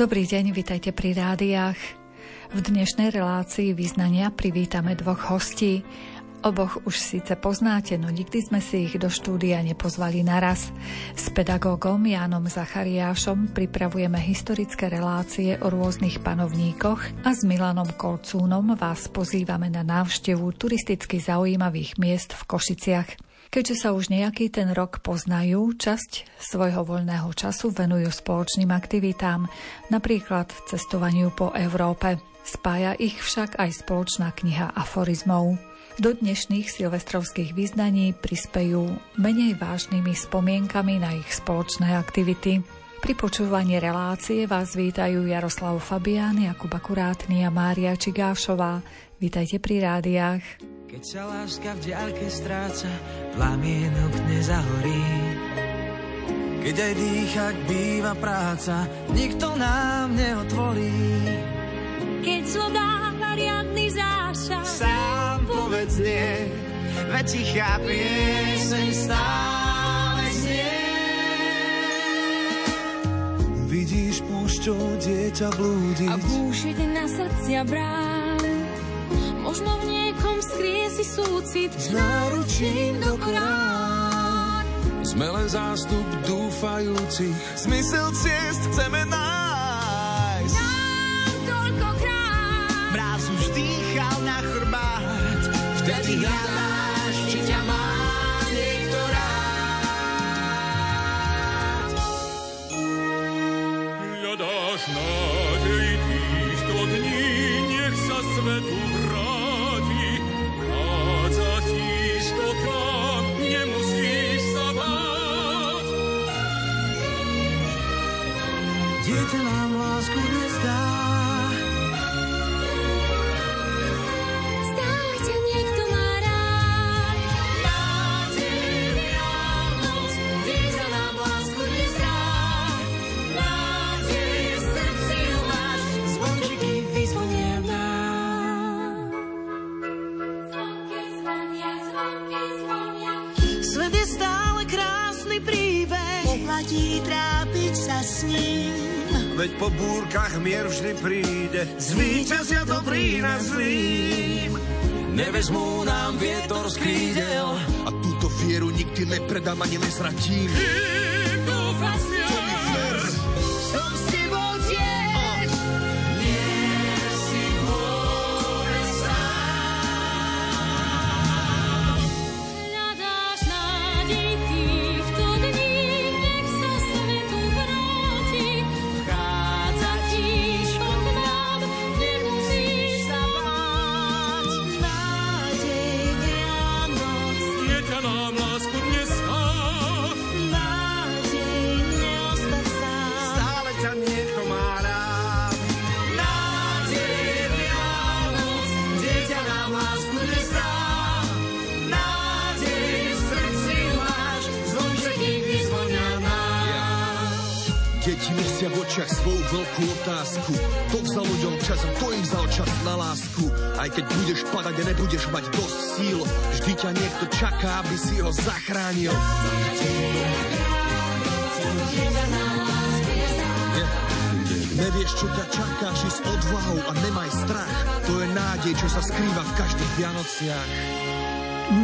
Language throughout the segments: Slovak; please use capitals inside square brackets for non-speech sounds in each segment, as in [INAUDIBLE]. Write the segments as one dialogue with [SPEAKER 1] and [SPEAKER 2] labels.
[SPEAKER 1] Dobrý deň, vitajte pri rádiách. V dnešnej relácii význania privítame dvoch hostí. Oboch už síce poznáte, no nikdy sme si ich do štúdia nepozvali naraz. S pedagógom Jánom Zachariášom pripravujeme historické relácie o rôznych panovníkoch a s Milanom Kolcúnom vás pozývame na návštevu turisticky zaujímavých miest v Košiciach. Keďže sa už nejaký ten rok poznajú, časť svojho voľného času venujú spoločným aktivitám, napríklad cestovaniu po Európe. Spája ich však aj spoločná kniha aforizmov. Do dnešných silvestrovských význaní prispejú menej vážnymi spomienkami na ich spoločné aktivity. Pri počúvaní relácie vás vítajú Jaroslav Fabián, Jakub Akurátny a Mária Čigášová. Vítajte pri rádiách.
[SPEAKER 2] Keď sa láska v diaľke stráca, plamienok nezahorí. Keď aj dýchať býva práca, nikto nám neotvorí.
[SPEAKER 3] Keď zlo dáva riadny zášah,
[SPEAKER 2] sám povedz nie, veď tichá pieseň stále znie. Vidíš púšťou dieťa blúdiť
[SPEAKER 3] a búšiť na srdcia brán. Možno v niekom skrie si súcit
[SPEAKER 2] s náručím do korán. Sme len zástup dúfajúcich, zmysel ciest chceme nájsť.
[SPEAKER 3] Nám toľkokrát
[SPEAKER 2] mráz už dýchal na chrbát, vtedy hľadáš, búrkach mier vždy príde, zvíťazia dobrý nad zlým. Nevezmú nám vietor z krídel
[SPEAKER 4] a túto vieru nikdy nepredám ani nezratím.
[SPEAKER 5] Kým
[SPEAKER 4] Aj keď budeš padať nebudeš mať dosť síl, vždy ťa niekto čaká, aby si ho zachránil. Ne, nevieš, čo ťa čaká, ži s odvahou a nemaj strach. To je nádej, čo sa skrýva v každých Vianociach.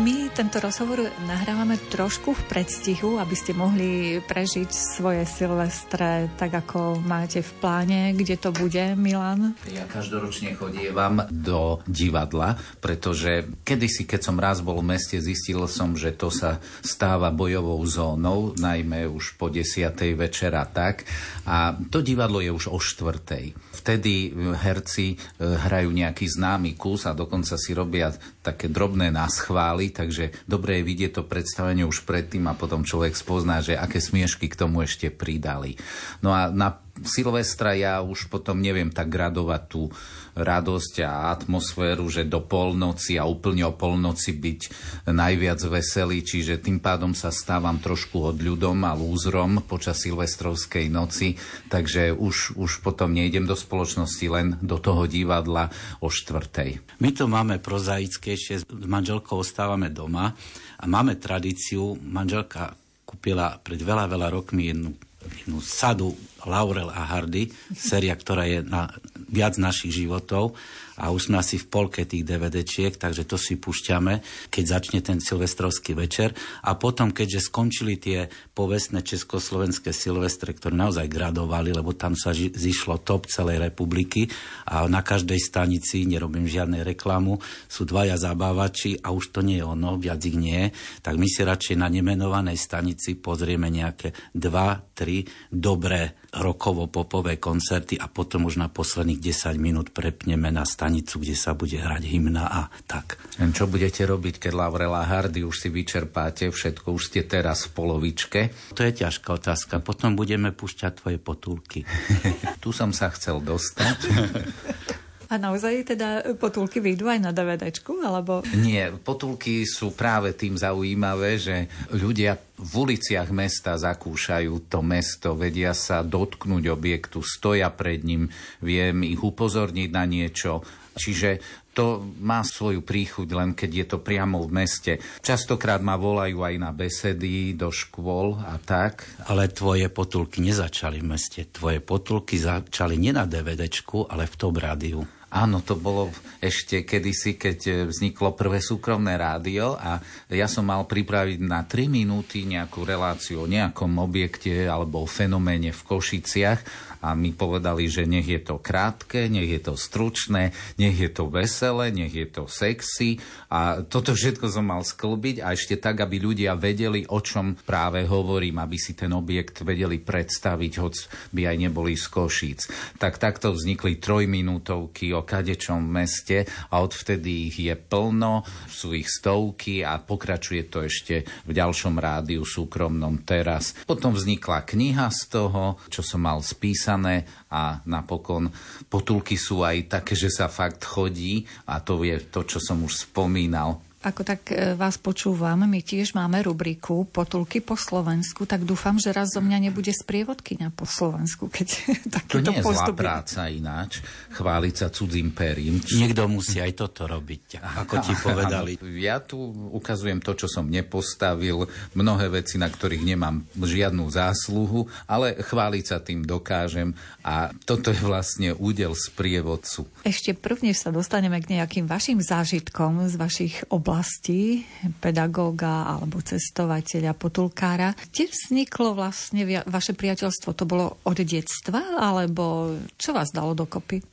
[SPEAKER 1] My tento rozhovor nahrávame trošku v predstihu, aby ste mohli prežiť svoje silvestre tak, ako máte v pláne. Kde to bude, Milan?
[SPEAKER 6] Ja každoročne chodievam do divadla, pretože kedysi, keď som raz bol v meste, zistil som, že to sa stáva bojovou zónou, najmä už po desiatej večera tak. A to divadlo je už o štvrtej. Vtedy herci e, hrajú nejaký známy kus a dokonca si robia také drobné náschvály, takže dobre je vidieť to predstavenie už predtým a potom človek spozná, že aké smiešky k tomu ešte pridali. No a na Silvestra ja už potom neviem tak gradovať tú radosť a atmosféru, že do polnoci a úplne o polnoci byť najviac veselý, čiže tým pádom sa stávam trošku odľudom a lúzrom počas silvestrovskej noci, takže už, už potom nejdem do spoločnosti, len do toho divadla o štvrtej.
[SPEAKER 7] My to máme prozaickejšie, s manželkou ostávame doma a máme tradíciu, manželka kúpila pred veľa, veľa rokmi jednu jednu sadu Laurel a Hardy, séria, ktorá je na viac našich životov a už sme asi v polke tých DVDčiek, takže to si púšťame, keď začne ten silvestrovský večer. A potom, keďže skončili tie povestné československé silvestre, ktoré naozaj gradovali, lebo tam sa zišlo top celej republiky a na každej stanici, nerobím žiadnej reklamu, sú dvaja zabávači a už to nie je ono, viac ich nie, tak my si radšej na nemenovanej stanici pozrieme nejaké dva, tri dobré rokovo-popové koncerty a potom už na posledných 10 minút prepneme na stanicu, kde sa bude hrať hymna a tak.
[SPEAKER 6] Čo budete robiť, keď Laurela Hardy už si vyčerpáte všetko, už ste teraz v polovičke?
[SPEAKER 7] To je ťažká otázka. Potom budeme púšťať tvoje potulky. [LAUGHS]
[SPEAKER 6] tu som sa chcel dostať. [LAUGHS]
[SPEAKER 1] A naozaj teda potulky vyjdú aj na DVDčku, alebo...
[SPEAKER 6] Nie, potulky sú práve tým zaujímavé, že ľudia v uliciach mesta zakúšajú to mesto, vedia sa dotknúť objektu, stoja pred ním, viem ich upozorniť na niečo. Čiže to má svoju príchuť len keď je to priamo v meste. Častokrát ma volajú aj na besedy do škôl a tak.
[SPEAKER 7] Ale tvoje potulky nezačali v meste. Tvoje potulky začali nie na DVDčku, ale v Top rádiu.
[SPEAKER 6] Áno, to bolo ešte kedysi, keď e, vzniklo prvé súkromné rádio a ja som mal pripraviť na 3 minúty nejakú reláciu o nejakom objekte alebo o fenoméne v Košiciach a mi povedali, že nech je to krátke, nech je to stručné, nech je to veselé, nech je to sexy a toto všetko som mal sklbiť a ešte tak, aby ľudia vedeli, o čom práve hovorím, aby si ten objekt vedeli predstaviť, hoď by aj neboli z Košíc. Tak takto vznikli trojminútovky o kadečom meste a odvtedy ich je plno, sú ich stovky a pokračuje to ešte v ďalšom rádiu súkromnom teraz. Potom vznikla kniha z toho, čo som mal spísať napísané a napokon potulky sú aj také, že sa fakt chodí a to je to, čo som už spomínal
[SPEAKER 1] ako tak e, vás počúvam, my tiež máme rubriku Potulky po Slovensku, tak dúfam, že raz zo mňa nebude sprievodkyňa po Slovensku, keď
[SPEAKER 6] takýto [LAUGHS] To nie je zlá práca ináč, chváliť sa cudzím perím.
[SPEAKER 7] Niekto musí aj toto robiť, ako ti [LAUGHS] povedali.
[SPEAKER 6] Ja tu ukazujem to, čo som nepostavil, mnohé veci, na ktorých nemám žiadnu zásluhu, ale chváliť sa tým dokážem a toto je vlastne údel sprievodcu.
[SPEAKER 1] Ešte prvne sa dostaneme k nejakým vašim zážitkom z vašich oblastí oblasti pedagóga alebo cestovateľa, potulkára. Kde vzniklo vlastne vaše priateľstvo? To bolo od detstva alebo čo vás dalo dokopy?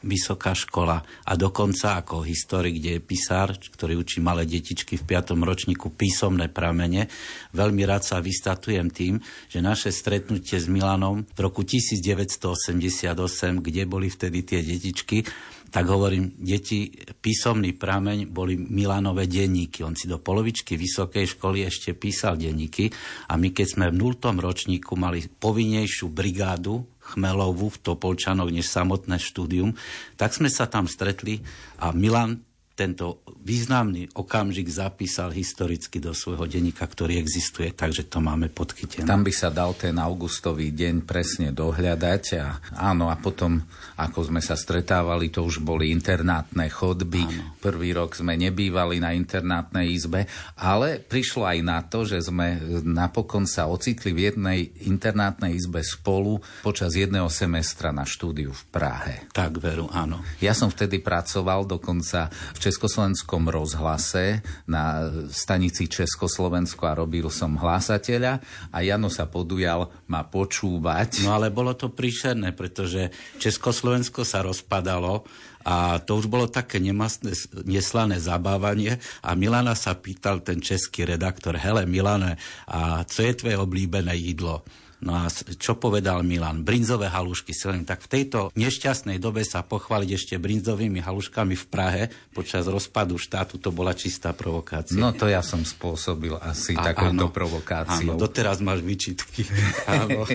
[SPEAKER 7] vysoká škola a dokonca ako historik, kde je pisár, ktorý učí malé detičky v 5. ročníku písomné pramene. Veľmi rád sa vystatujem tým, že naše stretnutie s Milanom v roku 1988, kde boli vtedy tie detičky, tak hovorím, deti, písomný prameň boli Milanové denníky. On si do polovičky vysokej školy ešte písal denníky a my keď sme v nultom ročníku mali povinnejšiu brigádu Chmelovú v Topolčanoch než samotné štúdium, tak sme sa tam stretli a Milan tento významný okamžik zapísal historicky do svojho denníka, ktorý existuje, takže to máme podchytené.
[SPEAKER 6] Tam by sa dal ten augustový deň presne dohľadať a áno, a potom, ako sme sa stretávali, to už boli internátne chodby. Áno. Prvý rok sme nebývali na internátnej izbe, ale prišlo aj na to, že sme napokon sa ocitli v jednej internátnej izbe spolu počas jedného semestra na štúdiu v Prahe.
[SPEAKER 7] Tak veru, áno.
[SPEAKER 6] Ja som vtedy pracoval dokonca v Československom rozhlase na stanici Československo a robil som hlásateľa a Jano sa podujal ma počúvať.
[SPEAKER 7] No ale bolo to príšerné, pretože Československo sa rozpadalo a to už bolo také nemastné, neslané zabávanie a Milana sa pýtal ten český redaktor, hele Milane, a co je tvoje oblíbené jídlo? No a čo povedal Milan? Brinzové halušky. Tak v tejto nešťastnej dobe sa pochváliť ešte brinzovými haluškami v Prahe počas rozpadu štátu, to bola čistá provokácia.
[SPEAKER 6] No to ja som spôsobil asi a, takouto áno, provokáciou.
[SPEAKER 7] Áno, doteraz máš vyčitky. [LAUGHS] áno,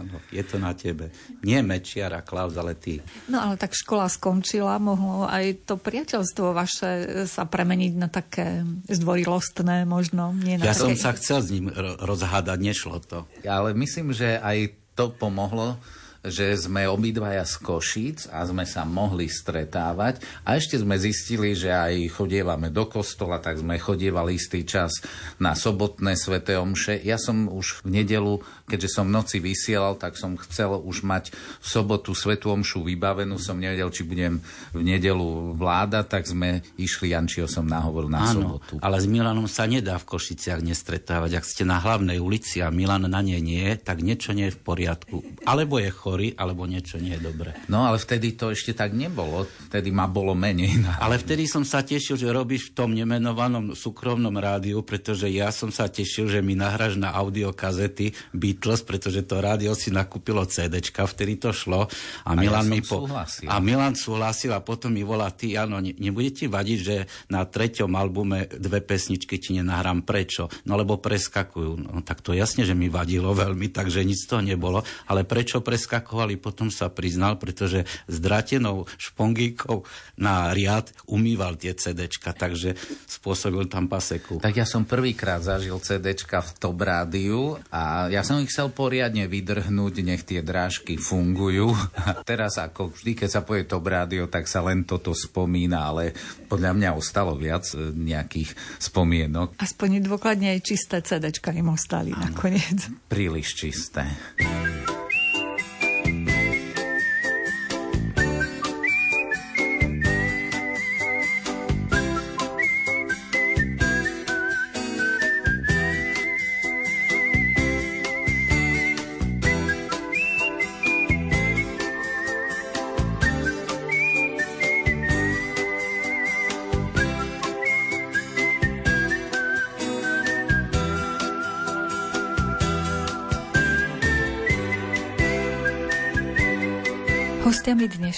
[SPEAKER 7] áno, je to na tebe. Nie Mečiar a Klaus, ale ty.
[SPEAKER 1] No ale tak škola skončila, mohlo aj to priateľstvo vaše sa premeniť na také zdvorilostné možno. Nie na
[SPEAKER 7] ja
[SPEAKER 1] také...
[SPEAKER 7] som sa chcel s ním rozhádať, nešlo to.
[SPEAKER 6] Ale myslím, že aj to pomohlo, že sme obidvaja z Košíc a sme sa mohli stretávať a ešte sme zistili, že aj chodievame do kostola, tak sme chodievali istý čas na sobotné svete omše. Ja som už v nedelu, keďže som v noci vysielal, tak som chcel už mať v sobotu svetu omšu vybavenú. Som nevedel, či budem v nedelu vláda, tak sme išli Jančiho som nahovor na
[SPEAKER 7] Áno,
[SPEAKER 6] sobotu.
[SPEAKER 7] ale s Milanom sa nedá v Košiciach nestretávať. Ak ste na hlavnej ulici a Milan na nej nie tak niečo nie je v poriadku. Alebo je chorý, alebo niečo nie je dobré.
[SPEAKER 6] No ale vtedy to ešte tak nebolo. Vtedy ma bolo menej. Na...
[SPEAKER 7] Ale vtedy som sa tešil, že robíš v tom nemenovanom súkromnom rádiu, pretože ja som sa tešil, že mi nahráš na audiokazety Beatles, pretože to rádio si nakúpilo CDčka, vtedy to šlo. A,
[SPEAKER 6] A
[SPEAKER 7] Milan
[SPEAKER 6] ja
[SPEAKER 7] mi po...
[SPEAKER 6] súhlasil.
[SPEAKER 7] A Milan súhlasil a potom mi volá, ty, áno, ne, nebude ti vadiť, že na treťom albume dve pesničky ti nenahrám. Prečo? No lebo preskakujú. No tak to jasne, že mi vadilo [LAUGHS] veľmi, takže nič toho nebolo. Ale prečo preskakovali, potom sa priznal, pretože s dratenou špongíkou na riad umýval tie CDčka, takže spôsobil tam paseku.
[SPEAKER 6] Tak ja som prvýkrát zažil CDčka v Top Rádiu a ja som ich chcel poriadne vydrhnúť, nech tie drážky fungujú. A teraz ako vždy, keď sa povie Top Rádio, tak sa len toto spomína, ale podľa mňa ostalo viac e, nejakých spomienok.
[SPEAKER 1] Aspoň dôkladne aj čisté CDčka im ostali nakoniec.
[SPEAKER 6] Príliš čisté.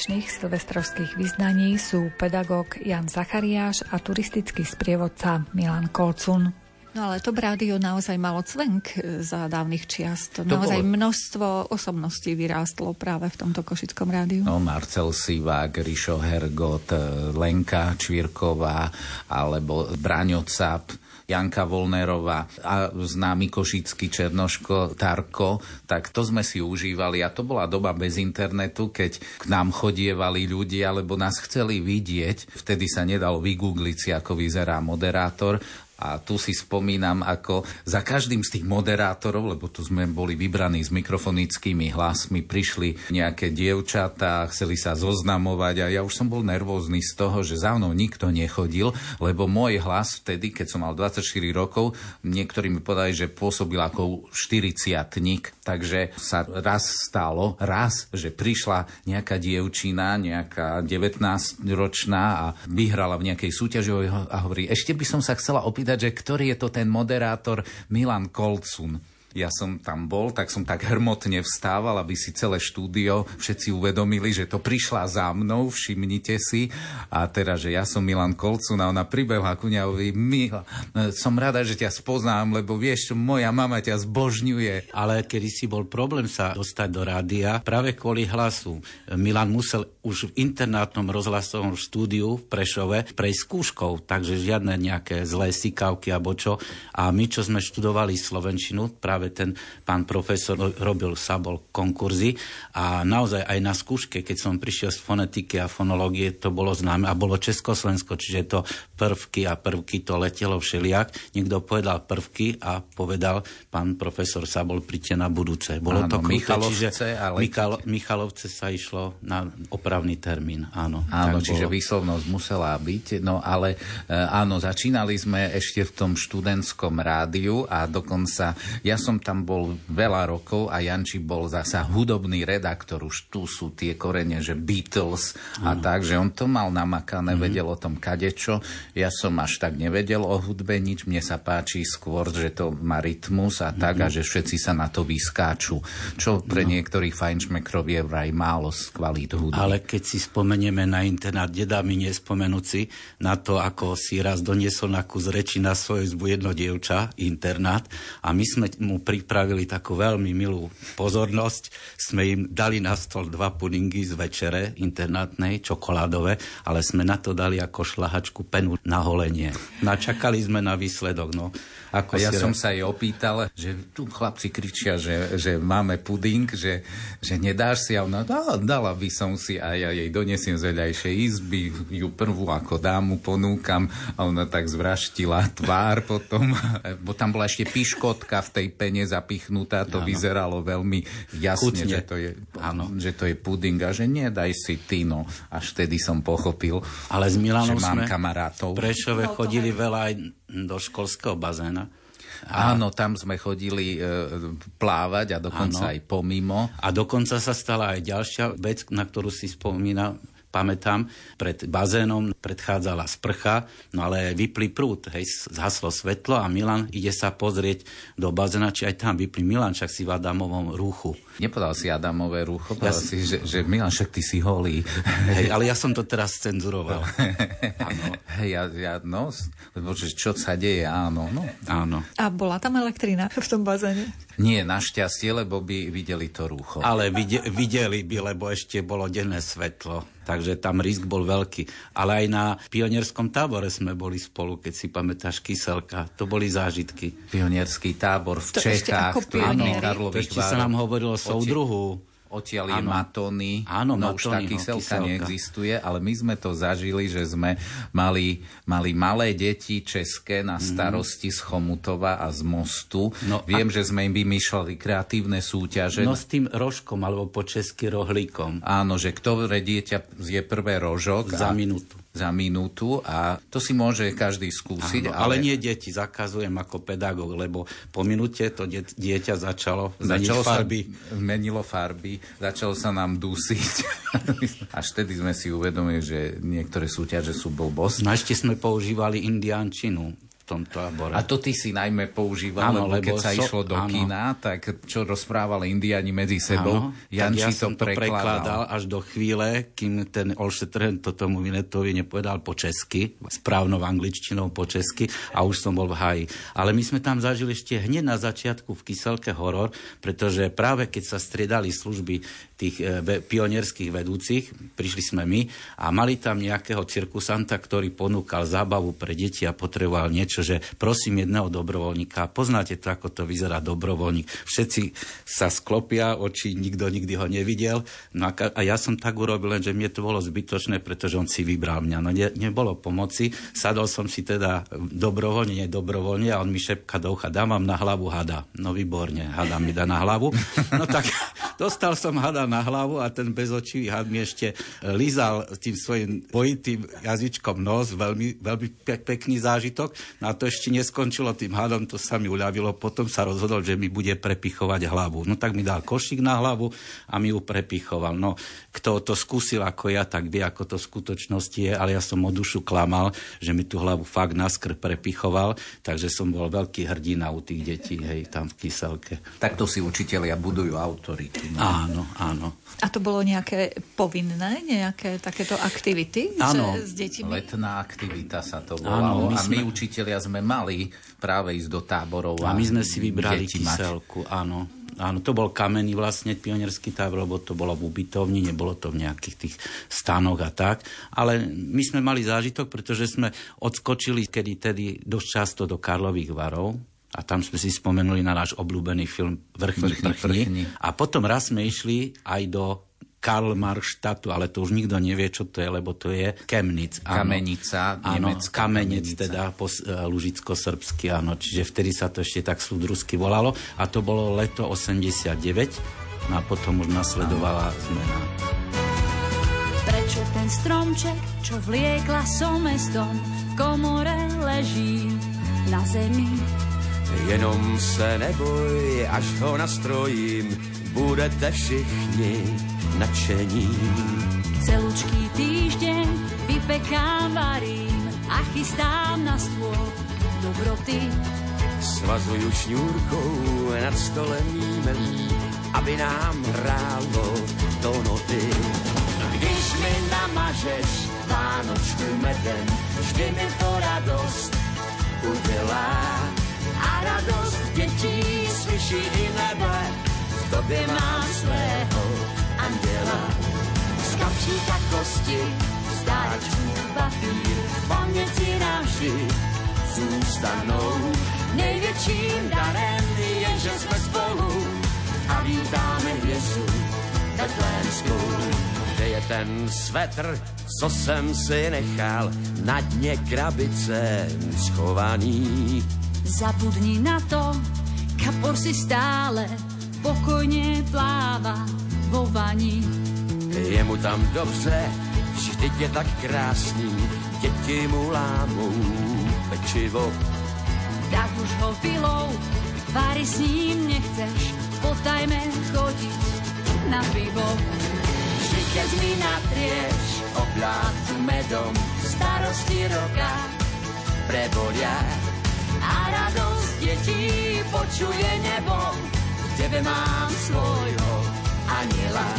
[SPEAKER 1] Dnešných silvestrovských vyznaní sú pedagóg Jan Zachariáš a turistický sprievodca Milan Kolcun. No ale to rádio naozaj malo cvenk e, za dávnych čias. To,
[SPEAKER 6] To
[SPEAKER 1] naozaj
[SPEAKER 6] bolo.
[SPEAKER 1] množstvo osobností vyrástlo práve v tomto košickom rádiu.
[SPEAKER 6] No, Marcel Sivák, Rišo Hergot, e, Lenka Čvirková alebo Braňo Cap, Janka Volnerová a známy košický Černoško Tarko, tak to sme si užívali a to bola doba bez internetu, keď k nám chodievali ľudia, lebo nás chceli vidieť. Vtedy sa nedalo vygoogliť si, ako vyzerá moderátor a tu si spomínam, ako za každým z tých moderátorov, lebo tu sme boli vybraní s mikrofonickými hlasmi, prišli nejaké dievčatá, chceli sa zoznamovať a ja už som bol nervózny z toho, že za mnou nikto nechodil, lebo môj hlas vtedy, keď som mal 24 rokov, niektorí mi povedali, že pôsobil ako 40 takže sa raz stalo, raz, že prišla nejaká dievčina, nejaká 19-ročná a vyhrala v nejakej súťaži a hovorí, ešte by som sa chcela opýtať, že ktorý je to ten moderátor Milan Kolcun. Ja som tam bol, tak som tak hrmotne vstával, aby si celé štúdio všetci uvedomili, že to prišla za mnou, všimnite si. A teraz, že ja som Milan Kolcun a ona pribehla ku hovorí, Mila, som rada, že ťa spoznám, lebo vieš, moja mama ťa zbožňuje.
[SPEAKER 7] Ale kedy si bol problém sa dostať do rádia, práve kvôli hlasu. Milan musel už v internátnom rozhlasovom štúdiu v Prešove prejsť skúškou, takže žiadne nejaké zlé sikavky alebo čo. A my, čo sme študovali slovenčinu, práve ten pán profesor robil Sabol konkurzy a naozaj aj na skúške, keď som prišiel z fonetiky a fonológie, to bolo známe a bolo Československo, čiže to prvky a prvky to letelo všeliak. Niekto povedal prvky a povedal pán profesor Sabol, príďte na budúce. Bolo
[SPEAKER 6] Áno,
[SPEAKER 7] to kruté,
[SPEAKER 6] Michalovce
[SPEAKER 7] čiže
[SPEAKER 6] a letite.
[SPEAKER 7] Michal, Michalovce sa išlo na opravný termín, áno.
[SPEAKER 6] Áno, čiže
[SPEAKER 7] bolo.
[SPEAKER 6] výslovnosť musela byť. No ale e, áno, začínali sme ešte v tom študentskom rádiu a dokonca ja som tam bol veľa rokov a Janči bol zasa hudobný redaktor. Už tu sú tie korene, že Beatles a tak, že on to mal namakané, vedel o tom kadečo. Ja som až tak nevedel o hudbe nič. Mne sa páči skôr, že to má rytmus a tak a že všetci sa na to vyskáču. Čo pre niektorých fajnšmekrov je vraj málo z kvalít hudby.
[SPEAKER 7] Ale keď si spomenieme na internát, nedá mi nespomenúť si na to, ako si raz doniesol na kus reči na svoju izbu jedno dievča, internát, a my sme mu pripravili takú veľmi milú pozornosť. Sme im dali na stôl dva pudingy z večere internátnej, čokoládové, ale sme na to dali ako šlahačku penu na holenie. Načakali sme na výsledok. No.
[SPEAKER 6] Ako a ja som sa jej opýtal, že tu chlapci kričia, že, že máme puding, že, že nedáš si a ona, dala, dala by som si a ja jej donesiem z vedľajšej izby, ju prvú ako dámu ponúkam a ona tak zvraštila tvár [LAUGHS] potom, bo tam bola ešte piškotka v tej pene zapichnutá, to ano. vyzeralo veľmi jasne, že to, je, ano. že to je puding a že nedaj si ty, no. Až vtedy som pochopil,
[SPEAKER 7] Ale s Milanom
[SPEAKER 6] že mám
[SPEAKER 7] sme
[SPEAKER 6] kamarátov.
[SPEAKER 7] Prešove chodili veľa aj do školského bazéna.
[SPEAKER 6] A... Áno, tam sme chodili e, plávať a dokonca Áno. aj pomimo.
[SPEAKER 7] A dokonca sa stala aj ďalšia vec, na ktorú si spomína pamätám, pred bazénom predchádzala sprcha, no ale vypli prúd, hej, zhaslo svetlo a Milan ide sa pozrieť do bazéna, či aj tam vypli Milan, však si v Adamovom rúchu.
[SPEAKER 6] Nepovedal si Adamové rúcho, povedal ja si, že, že Milan, však ty si holý.
[SPEAKER 7] Hej, ale ja som to teraz cenzuroval. [LAUGHS]
[SPEAKER 6] áno. Hej, ja, ja, no, lebo čo sa deje, áno, no.
[SPEAKER 7] Áno.
[SPEAKER 1] A bola tam elektrina v tom bazéne?
[SPEAKER 6] Nie, našťastie, lebo by videli to rúcho.
[SPEAKER 7] Ale videli by, lebo ešte bolo denné svetlo takže tam risk bol veľký. Ale aj na pionierskom tábore sme boli spolu, keď si pamätáš Kyselka. To boli zážitky.
[SPEAKER 6] Pionierský tábor v to Čechách, v
[SPEAKER 7] Karlových ešte sa nám hovorilo soudruhu
[SPEAKER 6] odtiaľ je Matony.
[SPEAKER 7] Áno,
[SPEAKER 6] no už tá kyselka, kyselka neexistuje, ale my sme to zažili, že sme mali, mali malé deti české na mhm. starosti mm. z Chomutova a z Mostu. No, Viem, a... že sme im vymýšľali kreatívne súťaže.
[SPEAKER 7] No s tým rožkom, alebo po česky rohlíkom.
[SPEAKER 6] Áno, že ktoré dieťa je prvé rožok.
[SPEAKER 7] Za a... minútu
[SPEAKER 6] za minútu a to si môže každý skúsiť.
[SPEAKER 7] Áno, ale... ale nie deti, zakazujem ako pedagóg, lebo po minúte to dieťa začalo,
[SPEAKER 6] začalo
[SPEAKER 7] farby.
[SPEAKER 6] Sa, menilo farby, začalo sa nám dusiť. [LAUGHS] Až vtedy sme si uvedomili, že niektoré súťaže sú blbosť.
[SPEAKER 7] No ešte sme používali indiančinu tom tábore.
[SPEAKER 6] A to ty si najmä používal, áno, lebo, keď sa so, išlo do áno. kina, tak čo rozprávali indiani medzi sebou, áno, Janči
[SPEAKER 7] ja
[SPEAKER 6] to prekladal. prekladal.
[SPEAKER 7] až do chvíle, kým ten Olšetren to tomu Vinetovi nepovedal po česky, správnou angličtinou po česky a už som bol v haji. Ale my sme tam zažili ešte hneď na začiatku v Kyselke horor, pretože práve keď sa striedali služby tých e, pionierských vedúcich, prišli sme my a mali tam nejakého cirkusanta, ktorý ponúkal zábavu pre deti a potreboval niečo, že prosím jedného dobrovoľníka, poznáte to, ako to vyzerá dobrovoľník. Všetci sa sklopia oči, nikto nikdy ho nevidel. No a, a ja som tak urobil, len že mne to bolo zbytočné, pretože on si vybral mňa. No ne, nebolo pomoci. Sadol som si teda dobrovoľne, nedobrovoľne a on mi šepka do ucha, dám na hlavu hada. No výborne, hada mi dá na hlavu. No tak [LAUGHS] dostal som hada na hlavu a ten bezočivý had mi ešte lízal tým svojim pojitým jazyčkom nos, veľmi, veľmi pe- pekný zážitok. No a to ešte neskončilo tým hadom, to sa mi uľavilo. Potom sa rozhodol, že mi bude prepichovať hlavu. No tak mi dal košík na hlavu a mi ju prepichoval. No, kto to skúsil ako ja, tak vie, ako to v skutočnosti je, ale ja som o dušu klamal, že mi tú hlavu fakt naskr prepichoval, takže som bol veľký hrdina u tých detí, hej, tam v kyselke.
[SPEAKER 6] Takto si učitelia budujú autority.
[SPEAKER 7] No. Áno, áno. Áno.
[SPEAKER 1] A to bolo nejaké povinné, nejaké takéto aktivity
[SPEAKER 6] Áno,
[SPEAKER 1] s deťmi?
[SPEAKER 6] letná aktivita sa to volalo. Áno, my a my učitelia sme mali práve ísť do táborov.
[SPEAKER 7] A my sme si vybrali kyselku, mať. áno. Áno, to bol kamenný vlastne pionierský tábor, lebo to bolo v ubytovni, nebolo to v nejakých tých stanoch a tak. Ale my sme mali zážitok, pretože sme odskočili kedy tedy dosť často do Karlových varov, a tam sme si spomenuli na náš obľúbený film Vrchní, Vrchní prchni. A potom raz sme išli aj do Karl Marštatu, ale to už nikto nevie, čo to je, lebo to je Kemnic.
[SPEAKER 6] Áno. Kamenica,
[SPEAKER 7] áno, Kamenec, teda po uh, lužicko-srbsky, áno. Čiže vtedy sa to ešte tak súdrusky volalo. A to bolo leto 89 no a potom už nasledovala zmena.
[SPEAKER 3] Prečo ten stromček, čo vliekla som mestom, v komore leží na zemi?
[SPEAKER 2] Jenom se neboj, až ho nastrojím, budete všichni nadšení.
[SPEAKER 3] Celučký týždeň vypekám, varím a chystám na stôl dobroty.
[SPEAKER 2] Svazuju šňůrkou nad stolem melí, aby nám hrálo do noty. Když mi namažeš Vánočku medem, vždy mi to radost udělá a radost dětí
[SPEAKER 8] slyší i nebe, v tobě mám svého anděla. Z kapříka kosti, z dárečků papír, v paměti nám zůstanou. Největším darem je, že jsme spolu a vítáme hvězdu betlémskou. Kde je ten svetr, co jsem si nechal na dně krabice schovaný?
[SPEAKER 3] Zabudni na to, kapor si stále pokojně plává vo vani.
[SPEAKER 8] Je mu tam dobře, vždyť je tak krásný, děti mu lámou pečivo.
[SPEAKER 3] Tak už ho vylou, váry s ním nechceš, potajme chodiť na pivo.
[SPEAKER 8] Vždy keď mi natrieš oblátu medom, starosti roka prebolia. A radosť detí počuje nebo, v tebe mám svojho aniela.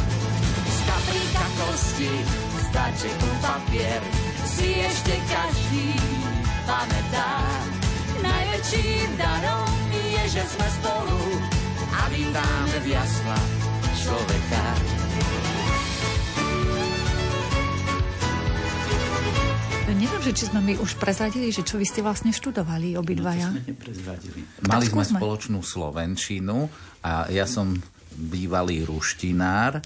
[SPEAKER 8] Z kapríka kosti, z darčeku papier, si ešte každý pamätá. Najväčším darom je, že sme spolu a vítáme v jasla človeka.
[SPEAKER 1] Neviem, že či sme mi už prezradili, že čo vy ste vlastne študovali obidvaja.
[SPEAKER 7] No, sme neprezradili.
[SPEAKER 6] Mali sme spoločnú slovenčinu a ja som bývalý ruštinár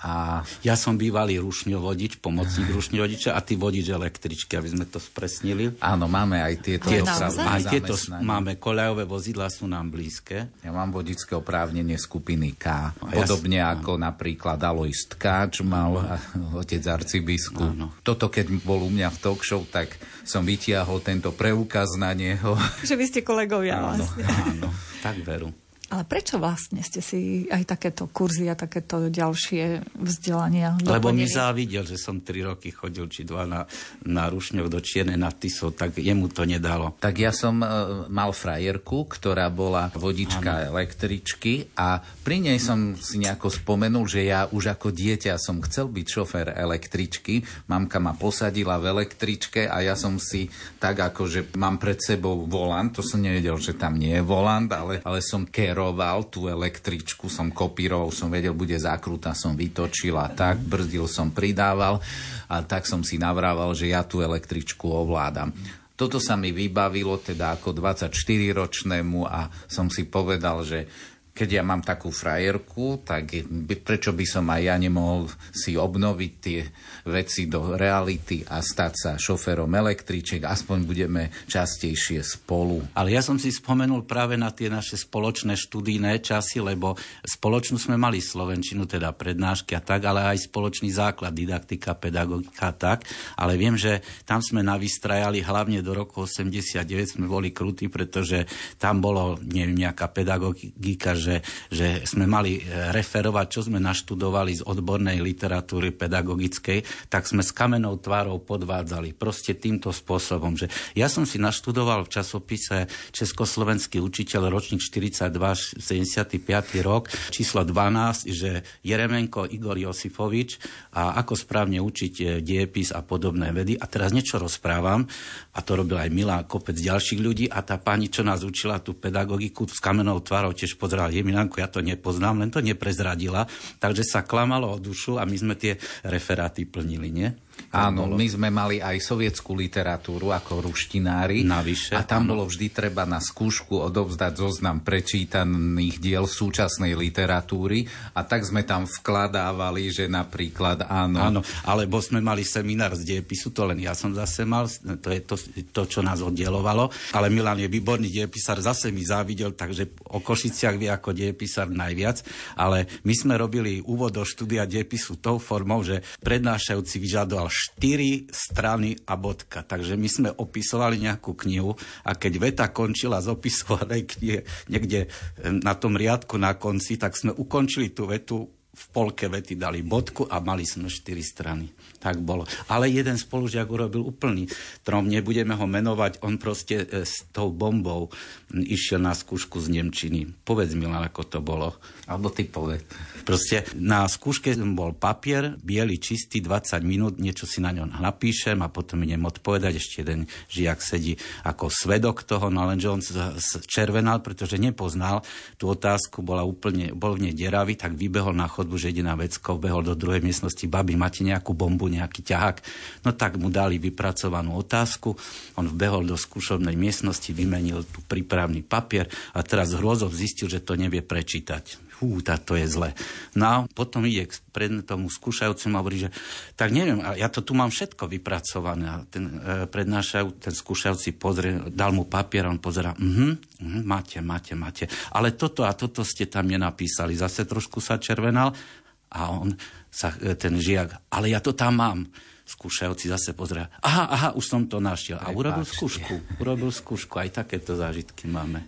[SPEAKER 6] a
[SPEAKER 7] Ja som bývalý rušňovodič, pomocník [LAUGHS] rušňovodiča a ty vodič električky, aby sme to spresnili.
[SPEAKER 6] áno, máme aj tieto
[SPEAKER 1] naozaj?
[SPEAKER 7] Aj tieto máme, koľajové vozidla sú nám blízke.
[SPEAKER 6] Ja mám vodické oprávnenie skupiny K.
[SPEAKER 7] Ja
[SPEAKER 6] Podobne
[SPEAKER 7] si-
[SPEAKER 6] ako napríklad Alois Tkáč mal a [LAUGHS] otec arcibiskup.
[SPEAKER 7] Áno.
[SPEAKER 6] Toto, keď bol u mňa v talk show, tak som vytiahol tento preukaz na neho.
[SPEAKER 1] Že vy ste kolegovia
[SPEAKER 6] Áno.
[SPEAKER 1] vlastne.
[SPEAKER 7] Áno, tak veru.
[SPEAKER 1] Ale prečo vlastne ste si aj takéto kurzy a takéto ďalšie vzdelania
[SPEAKER 7] Lebo mi
[SPEAKER 1] doplnili?
[SPEAKER 7] závidel, že som 3 roky chodil, či dva na, na Rušňov do Čiernej nad Tisou, tak jemu to nedalo.
[SPEAKER 6] Tak ja som e, mal frajerku, ktorá bola vodička električky a pri nej som si nejako spomenul, že ja už ako dieťa som chcel byť šofér električky. Mamka ma posadila v električke a ja som si tak ako, že mám pred sebou volant, to som nevedel, že tam nie je volant, ale, ale som keroval tú električku, som kopíroval, som vedel, bude zakrúta, som vytočil a tak, brzdil som, pridával a tak som si navrával, že ja tú električku ovládam. Toto sa mi vybavilo teda ako 24-ročnému a som si povedal, že keď ja mám takú frajerku, tak prečo by som aj ja nemohol si obnoviť tie veci do reality a stať sa šoférom električek, aspoň budeme častejšie spolu.
[SPEAKER 7] Ale ja som si spomenul práve na tie naše spoločné študijné časy, lebo spoločnú sme mali slovenčinu, teda prednášky a tak, ale aj spoločný základ, didaktika, pedagogika a tak. Ale viem, že tam sme navystrajali, hlavne do roku 89 sme boli krutí, pretože tam bolo, neviem, nejaká pedagogika, že, že sme mali e, referovať, čo sme naštudovali z odbornej literatúry pedagogickej, tak sme s kamenou tvárou podvádzali. Proste týmto spôsobom, že ja som si naštudoval v časopise Československý učiteľ ročník 42, 75. rok, číslo 12, že Jeremenko Igor Josifovič a ako správne učiť e, diepis a podobné vedy. A teraz niečo rozprávam, a to robil aj Milá kopec ďalších ľudí a tá pani, čo nás učila tú pedagogiku s kamenou tvárou, tiež pozerala, je Milanko, ja to nepoznám, len to neprezradila, takže sa klamalo o dušu a my sme tie referáty plnili, nie?
[SPEAKER 6] Áno,
[SPEAKER 7] bolo.
[SPEAKER 6] my sme mali aj sovietskú literatúru ako ruštinári.
[SPEAKER 7] Navyše,
[SPEAKER 6] a tam
[SPEAKER 7] áno.
[SPEAKER 6] bolo vždy treba na skúšku odovzdať zoznam prečítaných diel súčasnej literatúry a tak sme tam vkladávali, že napríklad áno,
[SPEAKER 7] Áno, alebo sme mali seminár z diepisu, to len ja som zase mal, to je to, to čo nás oddielovalo, ale Milan je výborný diepisár, zase mi závidel, takže o Košiciach vie ako diepisár najviac, ale my sme robili úvod do štúdia diepisu tou formou, že prednášajúci vyžadoval 4 strany a bodka, takže my sme opisovali nejakú knihu a keď veta končila z opisovanej knihy niekde na tom riadku na konci, tak sme ukončili tú vetu v polke vety dali bodku a mali sme štyri strany. Tak bolo. Ale jeden spolužiak urobil úplný trom, nebudeme ho menovať, on proste e, s tou bombou išiel na skúšku z Nemčiny. Povedz mi len, ako to bolo.
[SPEAKER 6] Alebo ty povedz.
[SPEAKER 7] Proste na skúške bol papier, biely, čistý, 20 minút, niečo si na ňom napíšem a potom idem odpovedať. Ešte jeden žiak sedí ako svedok toho, no lenže on červenal, pretože nepoznal tú otázku, bola úplne, bol v nej deravý, tak vybehol na chodbu, že na vecko, behol do druhej miestnosti, babi, máte nejakú bombu, nejaký ťahák? No tak mu dali vypracovanú otázku, on vbehol do skúšobnej miestnosti, vymenil tu prípravný papier a teraz hrôzov zistil, že to nevie prečítať fú, to je zle. No a potom ide pred tomu skúšajúcemu a hovorí, že tak neviem, ja to tu mám všetko vypracované. A ten e, prednášajú, ten skúšajúci pozrie, dal mu papier a on pozera, uh-huh, uh-huh, máte, máte, máte. Ale toto a toto ste tam nenapísali. Zase trošku sa červenal a on sa, e, ten žiak, ale ja to tam mám skúšajúci zase pozrie, aha, aha, už som to našiel. A urobil skúšku, urobil skúšku, aj takéto zážitky máme.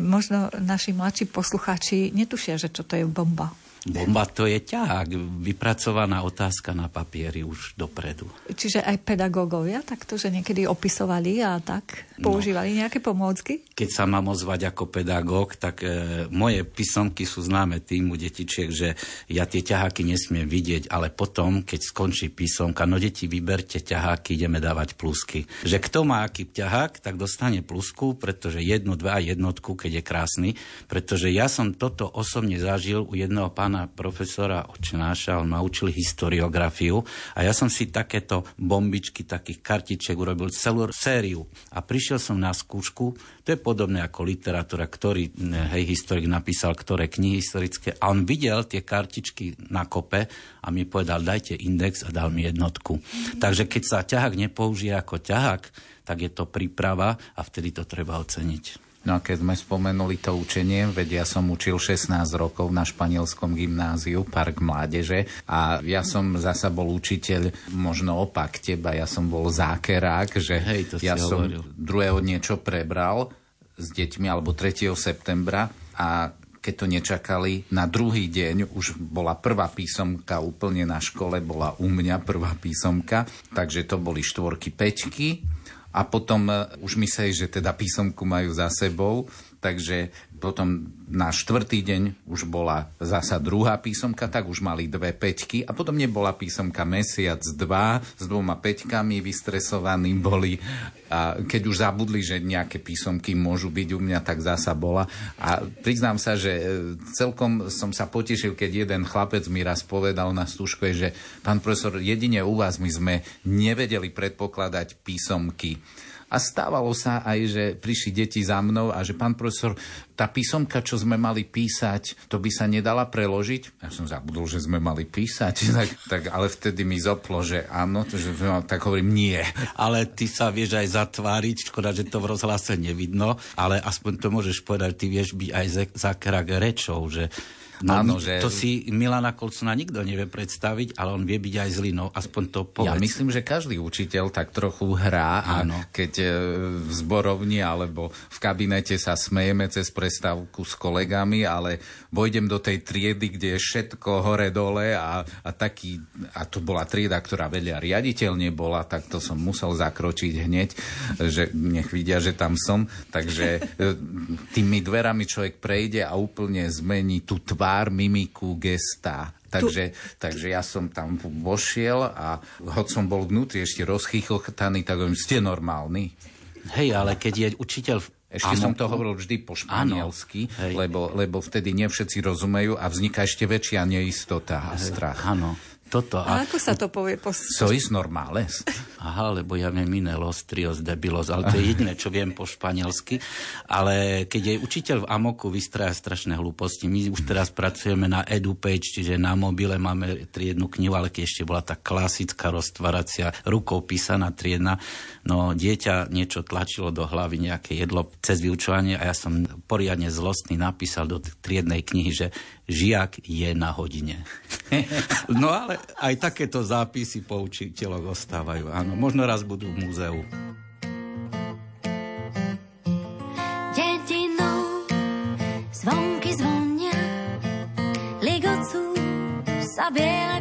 [SPEAKER 1] Možno naši mladší poslucháči netušia, že čo to je bomba.
[SPEAKER 7] Bomba to je ťahák, vypracovaná otázka na papieri už dopredu.
[SPEAKER 1] Čiže aj pedagógovia takto, že niekedy opisovali a tak používali no, nejaké pomôcky?
[SPEAKER 7] Keď sa mám ozvať ako pedagóg, tak e, moje písomky sú známe tým u detičiek, že ja tie ťaháky nesmiem vidieť, ale potom, keď skončí písomka, no deti, vyberte ťaháky, ideme dávať plusky. Že kto má aký ťahák, tak dostane plusku, pretože jednu, dva jednotku, keď je krásny, pretože ja som toto osobne zažil u jedného pána pána profesora Očnáša, on ma učil historiografiu a ja som si takéto bombičky, takých kartiček urobil celú sériu a prišiel som na skúšku, to je podobné ako literatúra, ktorý hej, historik napísal, ktoré knihy historické a on videl tie kartičky na kope a mi povedal, dajte index a dal mi jednotku. Mm-hmm. Takže keď sa ťahák nepoužije ako ťahák, tak je to príprava a vtedy to treba oceniť.
[SPEAKER 6] No a keď sme spomenuli to učenie, veď ja som učil 16 rokov na španielskom gymnáziu Park Mládeže a ja som zasa bol učiteľ možno opak teba, ja som bol zákerák, že
[SPEAKER 7] Hej, to
[SPEAKER 6] ja som
[SPEAKER 7] hovoril.
[SPEAKER 6] druhého niečo prebral s deťmi alebo 3. septembra a keď to nečakali, na druhý deň už bola prvá písomka úplne na škole, bola u mňa prvá písomka, takže to boli štvorky, peťky a potom e, už mysleli, že teda písomku majú za sebou, takže potom na štvrtý deň už bola zasa druhá písomka, tak už mali dve peťky a potom nebola písomka mesiac, dva s dvoma peťkami, vystresovaní boli a keď už zabudli, že nejaké písomky môžu byť u mňa, tak zasa bola. A priznám sa, že e, celkom som sa potešil, keď jeden chlapec mi raz povedal na stúške, že pán profesor, jedine u vás my sme nevedeli predpokladať písomky. A stávalo sa aj, že prišli deti za mnou a že pán profesor, tá písomka, čo sme mali písať, to by sa nedala preložiť? Ja som zabudol, že sme mali písať. [LAUGHS] Tak, tak ale vtedy mi zoplo, že áno, že, no, tak hovorím nie.
[SPEAKER 7] Ale ty sa vieš aj zatváriť, škoda, že to v rozhlase nevidno, ale aspoň to môžeš povedať, ty vieš byť aj zakrak rečou, že No, Áno, že... To si Milana Kolcuna nikto nevie predstaviť, ale on vie byť aj zlý, no aspoň to povedz.
[SPEAKER 6] Ja myslím, že každý učiteľ tak trochu hrá a Áno. keď e, v zborovni alebo v kabinete sa smejeme cez prestávku s kolegami, ale vojdem do tej triedy, kde je všetko hore-dole a, a taký, a to bola trieda, ktorá vedľa riaditeľ nebola, tak to som musel zakročiť hneď, že nech vidia, že tam som. Takže e, tými dverami človek prejde a úplne zmení tú tvár tvár, mimiku, gesta. Takže, tu... takže ja som tam vošiel a hoď som bol vnútri ešte rozchychotaný, tak hovorím, ste normálni.
[SPEAKER 7] Hej, ale keď je učiteľ
[SPEAKER 6] ešte som to hovoril vždy po španielsky, lebo, lebo vtedy nevšetci rozumejú a vzniká ešte väčšia neistota a strach.
[SPEAKER 7] Áno toto.
[SPEAKER 1] A, a ako sa to povie? Po...
[SPEAKER 6] Sois normales.
[SPEAKER 7] Aha, lebo ja viem iné los, trios, debilos, ale to je jediné, čo viem po španielsky. Ale keď je učiteľ v Amoku, vystraja strašné hlúposti. My už teraz pracujeme na EduPage, čiže na mobile máme triednu knihu, ale keď ešte bola tá klasická roztvaracia, rukou písaná triedna, no dieťa niečo tlačilo do hlavy, nejaké jedlo cez vyučovanie a ja som poriadne zlostný napísal do triednej knihy, že žiak je na hodine. [LAUGHS] no ale aj takéto zápisy po učiteľoch ostávajú. Áno, možno raz budú v múzeu.
[SPEAKER 9] Dedinou zvonky zvonia, ligocú
[SPEAKER 3] za biele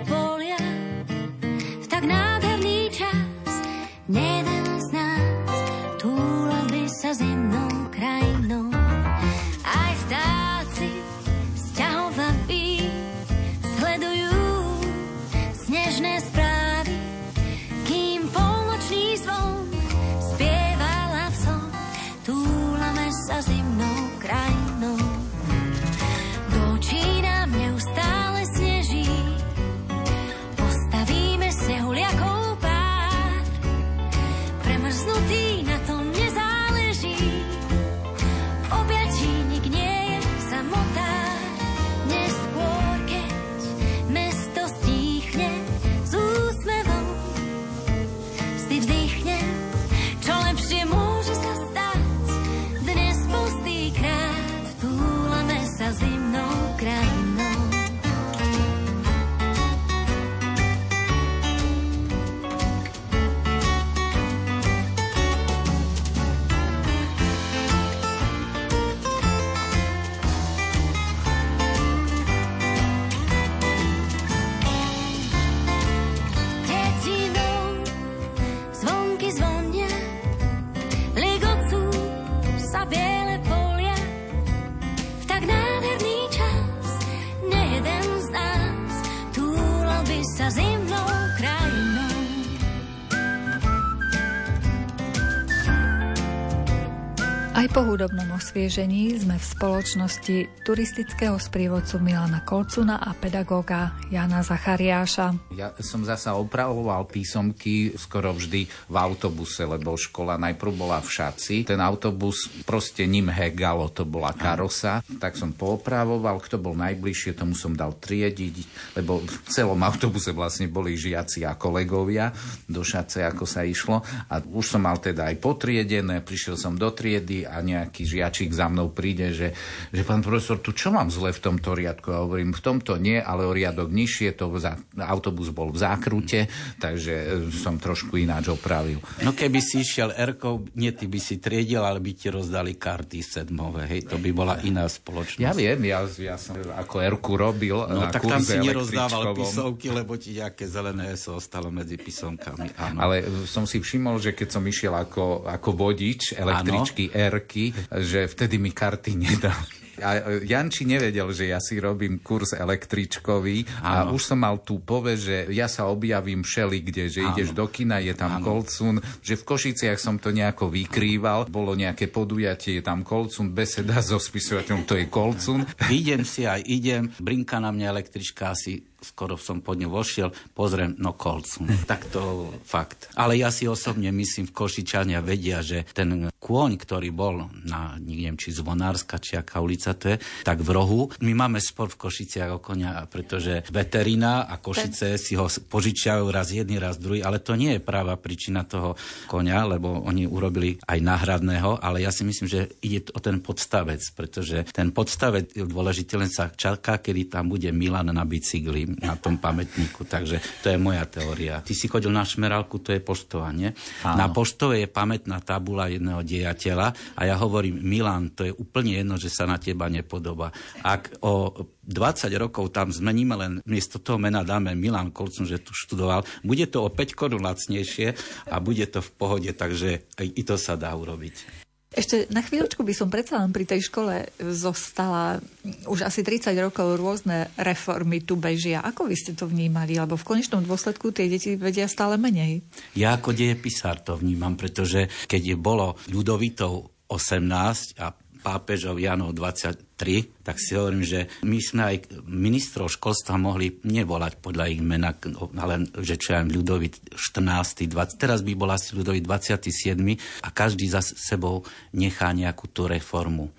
[SPEAKER 1] osviežení sme v spoločnosti turistického sprievodcu Milana Kolcuna a pedagóga Jana Zachariáša.
[SPEAKER 6] Ja som zasa opravoval písomky skoro vždy v autobuse, lebo škola najprv bola v Šaci. Ten autobus proste ním hegalo, to bola karosa. Tak som poopravoval, kto bol najbližšie, tomu som dal triediť, lebo v celom autobuse vlastne boli žiaci a kolegovia do Šace, ako sa išlo. A už som mal teda aj potriedené, prišiel som do triedy a nejaký žiačik za mnou príde, že, že pán profesor, tu čo mám zle v tomto riadku? A hovorím, v tomto nie, ale o riadok nižšie, to za, autobus bol v zákrute, takže e, som trošku ináč opravil.
[SPEAKER 7] No keby si išiel Erkou, nie ty by si triedil, ale by ti rozdali karty sedmové, hej, to by bola iná spoločnosť.
[SPEAKER 6] Ja viem, ja, ja som ako Erku robil
[SPEAKER 7] No
[SPEAKER 6] na
[SPEAKER 7] tak tam si nerozdával písomky, lebo ti nejaké zelené eso ostalo medzi písomkami. Áno.
[SPEAKER 6] Ale som si všimol, že keď som išiel ako, ako vodič električky Erky, že vtedy mi karty nedali. A Janči nevedel, že ja si robím kurz električkový a
[SPEAKER 7] Áno.
[SPEAKER 6] už som mal tú pove, že ja sa objavím všeli kde, že
[SPEAKER 7] Áno.
[SPEAKER 6] ideš do kina, je tam
[SPEAKER 7] Áno.
[SPEAKER 6] kolcún, že v Košiciach som to nejako vykrýval, bolo nejaké podujatie, je tam kolcún, beseda so [LAUGHS] spisovateľom, to je kolcún.
[SPEAKER 7] Idem si aj idem, brinka na mňa električka asi skoro som pod ňu vošiel, pozriem, no kolcu. [LAUGHS] tak to fakt. Ale ja si osobne myslím, v Košičania vedia, že ten kôň, ktorý bol na, neviem, či Zvonárska, či aká ulica to je, tak v rohu, my máme spor v Košiciach o konia, pretože veterina a Košice si ho požičiajú raz jedný, raz druhý, ale to nie je práva príčina toho konia, lebo oni urobili aj náhradného, ale ja si myslím, že ide o ten podstavec, pretože ten podstavec je dôležitý, len sa čaká, kedy tam bude Milan na bicykli na tom pamätníku. Takže to je moja teória. Ty si chodil na Šmerálku, to je poštova, nie?
[SPEAKER 6] Áno.
[SPEAKER 7] Na poštove je pamätná tabula jedného dejateľa a ja hovorím, Milan, to je úplne jedno, že sa na teba nepodobá. Ak o 20 rokov tam zmeníme len miesto toho mena dáme Milan Kolcun, že tu študoval, bude to o 5 korun lacnejšie a bude to v pohode, takže i to sa dá urobiť.
[SPEAKER 1] Ešte na chvíľočku by som predsa len pri tej škole zostala. Už asi 30 rokov rôzne reformy tu bežia. Ako vy ste to vnímali? Lebo v konečnom dôsledku tie deti vedia stále menej.
[SPEAKER 7] Ja ako dejepisár to vnímam, pretože keď je bolo ľudovitov 18 a pápežov Janov 23, tak si hovorím, že my sme aj ministrov školstva mohli nevolať podľa ich mena, ale že čo viem, ľudovit 14, 20, teraz by bol asi ľudovit 27 a každý za sebou nechá nejakú tú reformu.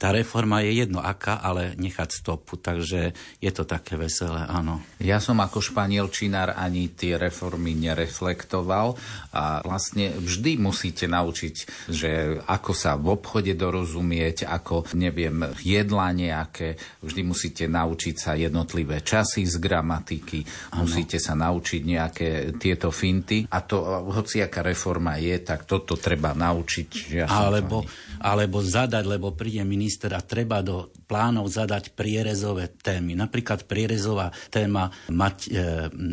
[SPEAKER 7] Tá reforma je jedno aká, ale nechať stopu, takže je to také veselé, áno.
[SPEAKER 6] Ja som ako španielčinár ani tie reformy nereflektoval a vlastne vždy musíte naučiť, že ako sa v obchode dorozumieť, ako neviem, jedlá nejaké, vždy musíte naučiť sa jednotlivé časy z gramatiky, ano. musíte sa naučiť nejaké tieto finty a to, hociaká reforma je, tak toto treba naučiť. Ja
[SPEAKER 7] alebo, alebo zadať, lebo príde minister a treba do plánov zadať prierezové témy. Napríklad prierezová téma mať e,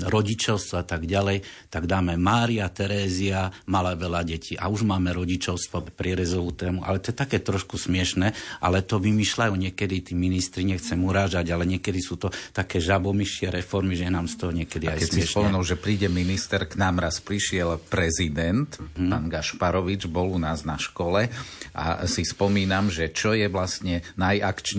[SPEAKER 7] rodičovstvo a tak ďalej, tak dáme Mária, Terézia, mala veľa detí. A už máme rodičovstvo, prierezovú tému. Ale to je také trošku smiešne, ale to vymýšľajú niekedy tí ministri, nechcem urážať, ale niekedy sú to také žabomyšie reformy, že nám z toho niekedy
[SPEAKER 6] a
[SPEAKER 7] aj
[SPEAKER 6] keď si spomenul, že príde minister, k nám raz prišiel prezident, hmm. pán Gašparovič, bol u nás na škole a si spomínam, že čo je vlastne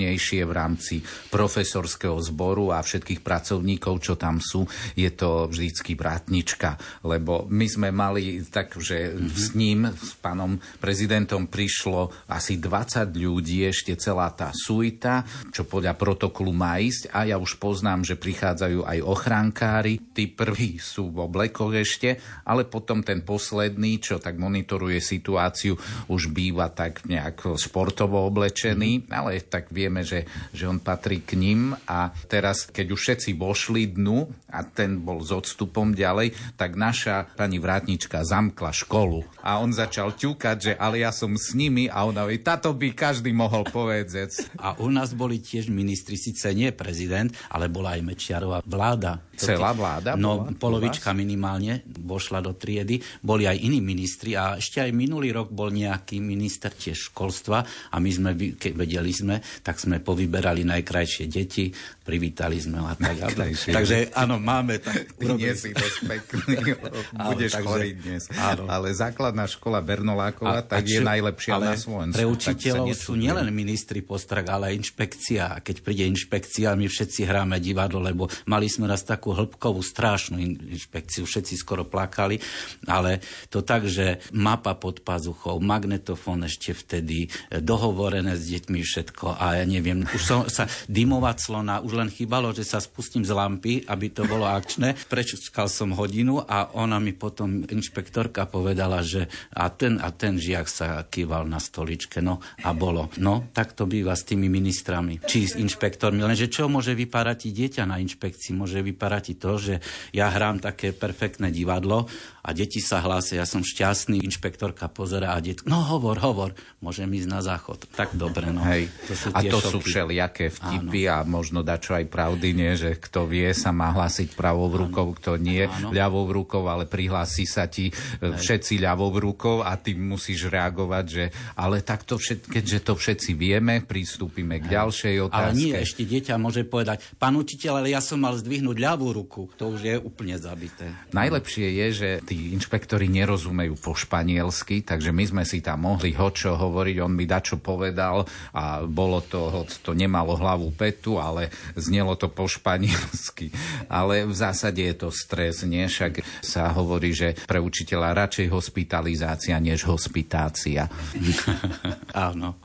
[SPEAKER 6] najakčnejšie v rámci profesorského zboru a všetkých pracovníkov, čo tam sú, je to vždycky vrátnička. Lebo my sme mali tak, že mm-hmm. s ním, s pánom prezidentom prišlo asi 20 ľudí, ešte celá tá suita, čo podľa protokolu má ísť a ja už poznám, že prichádzajú aj ochránkári. Tí prví sú v oblekoch ešte, ale potom ten posledný, čo tak monitoruje situáciu, už býva tak nejak športovo oblečený, mm. ale tak vieme, že, že on patrí k ním a teraz, keď už všetci vošli dnu a ten bol s odstupom ďalej, tak naša pani vrátnička zamkla školu a on začal ťukať, že ale ja som s nimi a ona hovorí, táto by každý mohol povedať.
[SPEAKER 7] A u nás boli tiež ministri, síce nie prezident, ale bola aj Mečiarová vláda.
[SPEAKER 6] Celá vláda?
[SPEAKER 7] No, bola polovička minimálne vošla do triedy. Boli aj iní ministri a ešte aj minulý rok bol nejaký minister tiež školstva a my sme, keď vedeli sme, tak sme povyberali najkrajšie deti, privítali sme a tak ďalej. Takže áno, máme tak. [LAUGHS]
[SPEAKER 6] Ty nie si dosť pekný, [LAUGHS] budeš áno, chorý dnes. Áno. Ale základná škola Bernoláková, tak čo, je najlepšia na Slovensku.
[SPEAKER 7] Pre učiteľov sú nielen ministri postrach, ale aj inšpekcia. A keď príde inšpekcia, my všetci hráme divadlo, lebo mali sme raz takú hĺbkovú, strašnú inšpekciu, všetci skoro plakali, ale to tak, že mapa pod pazuchou, magnetofón ešte vtedy, e, dohovorené s deťmi všetko a ja neviem, už som sa dymovať slona, už len chýbalo, že sa spustím z lampy, aby to bolo akčné. Prečkal som hodinu a ona mi potom, inšpektorka povedala, že a ten a ten žiak sa kýval na stoličke, no a bolo. No, tak to býva s tými ministrami, či s inšpektormi. Lenže čo môže vyparať dieťa na inšpekcii? Môže vyparať to, že ja hrám také perfektné divadlo a deti sa hlásia, ja som šťastný, inšpektorka pozera a det, no hovor, hovor, môžem ísť na záchod. Tak dobre, no.
[SPEAKER 6] Hej. To sú a to šoky. sú všelijaké vtipy Áno. a možno dačo aj pravdy, nie, že kto vie, sa má hlásiť pravou rukou, kto nie Áno. ľavou rukou, ale prihlási sa ti e, Hej. všetci ľavou rukou a ty musíš reagovať, že ale takto všet, keďže to všetci vieme, pristúpime k ďalšej otázke.
[SPEAKER 7] Ale nie, ešte dieťa môže povedať, pán učiteľ, ale ja som mal zdvihnúť ľavú ruku. To už je úplne zabité.
[SPEAKER 6] Najlepšie je, že inšpektori nerozumejú po španielsky, takže my sme si tam mohli hočo hovoriť, on mi dačo povedal a bolo to, to nemalo hlavu petu, ale znelo to po španielsky. Ale v zásade je to stres, nie? Však sa hovorí, že pre učiteľa radšej hospitalizácia než hospitácia. [LAUGHS]
[SPEAKER 7] Áno.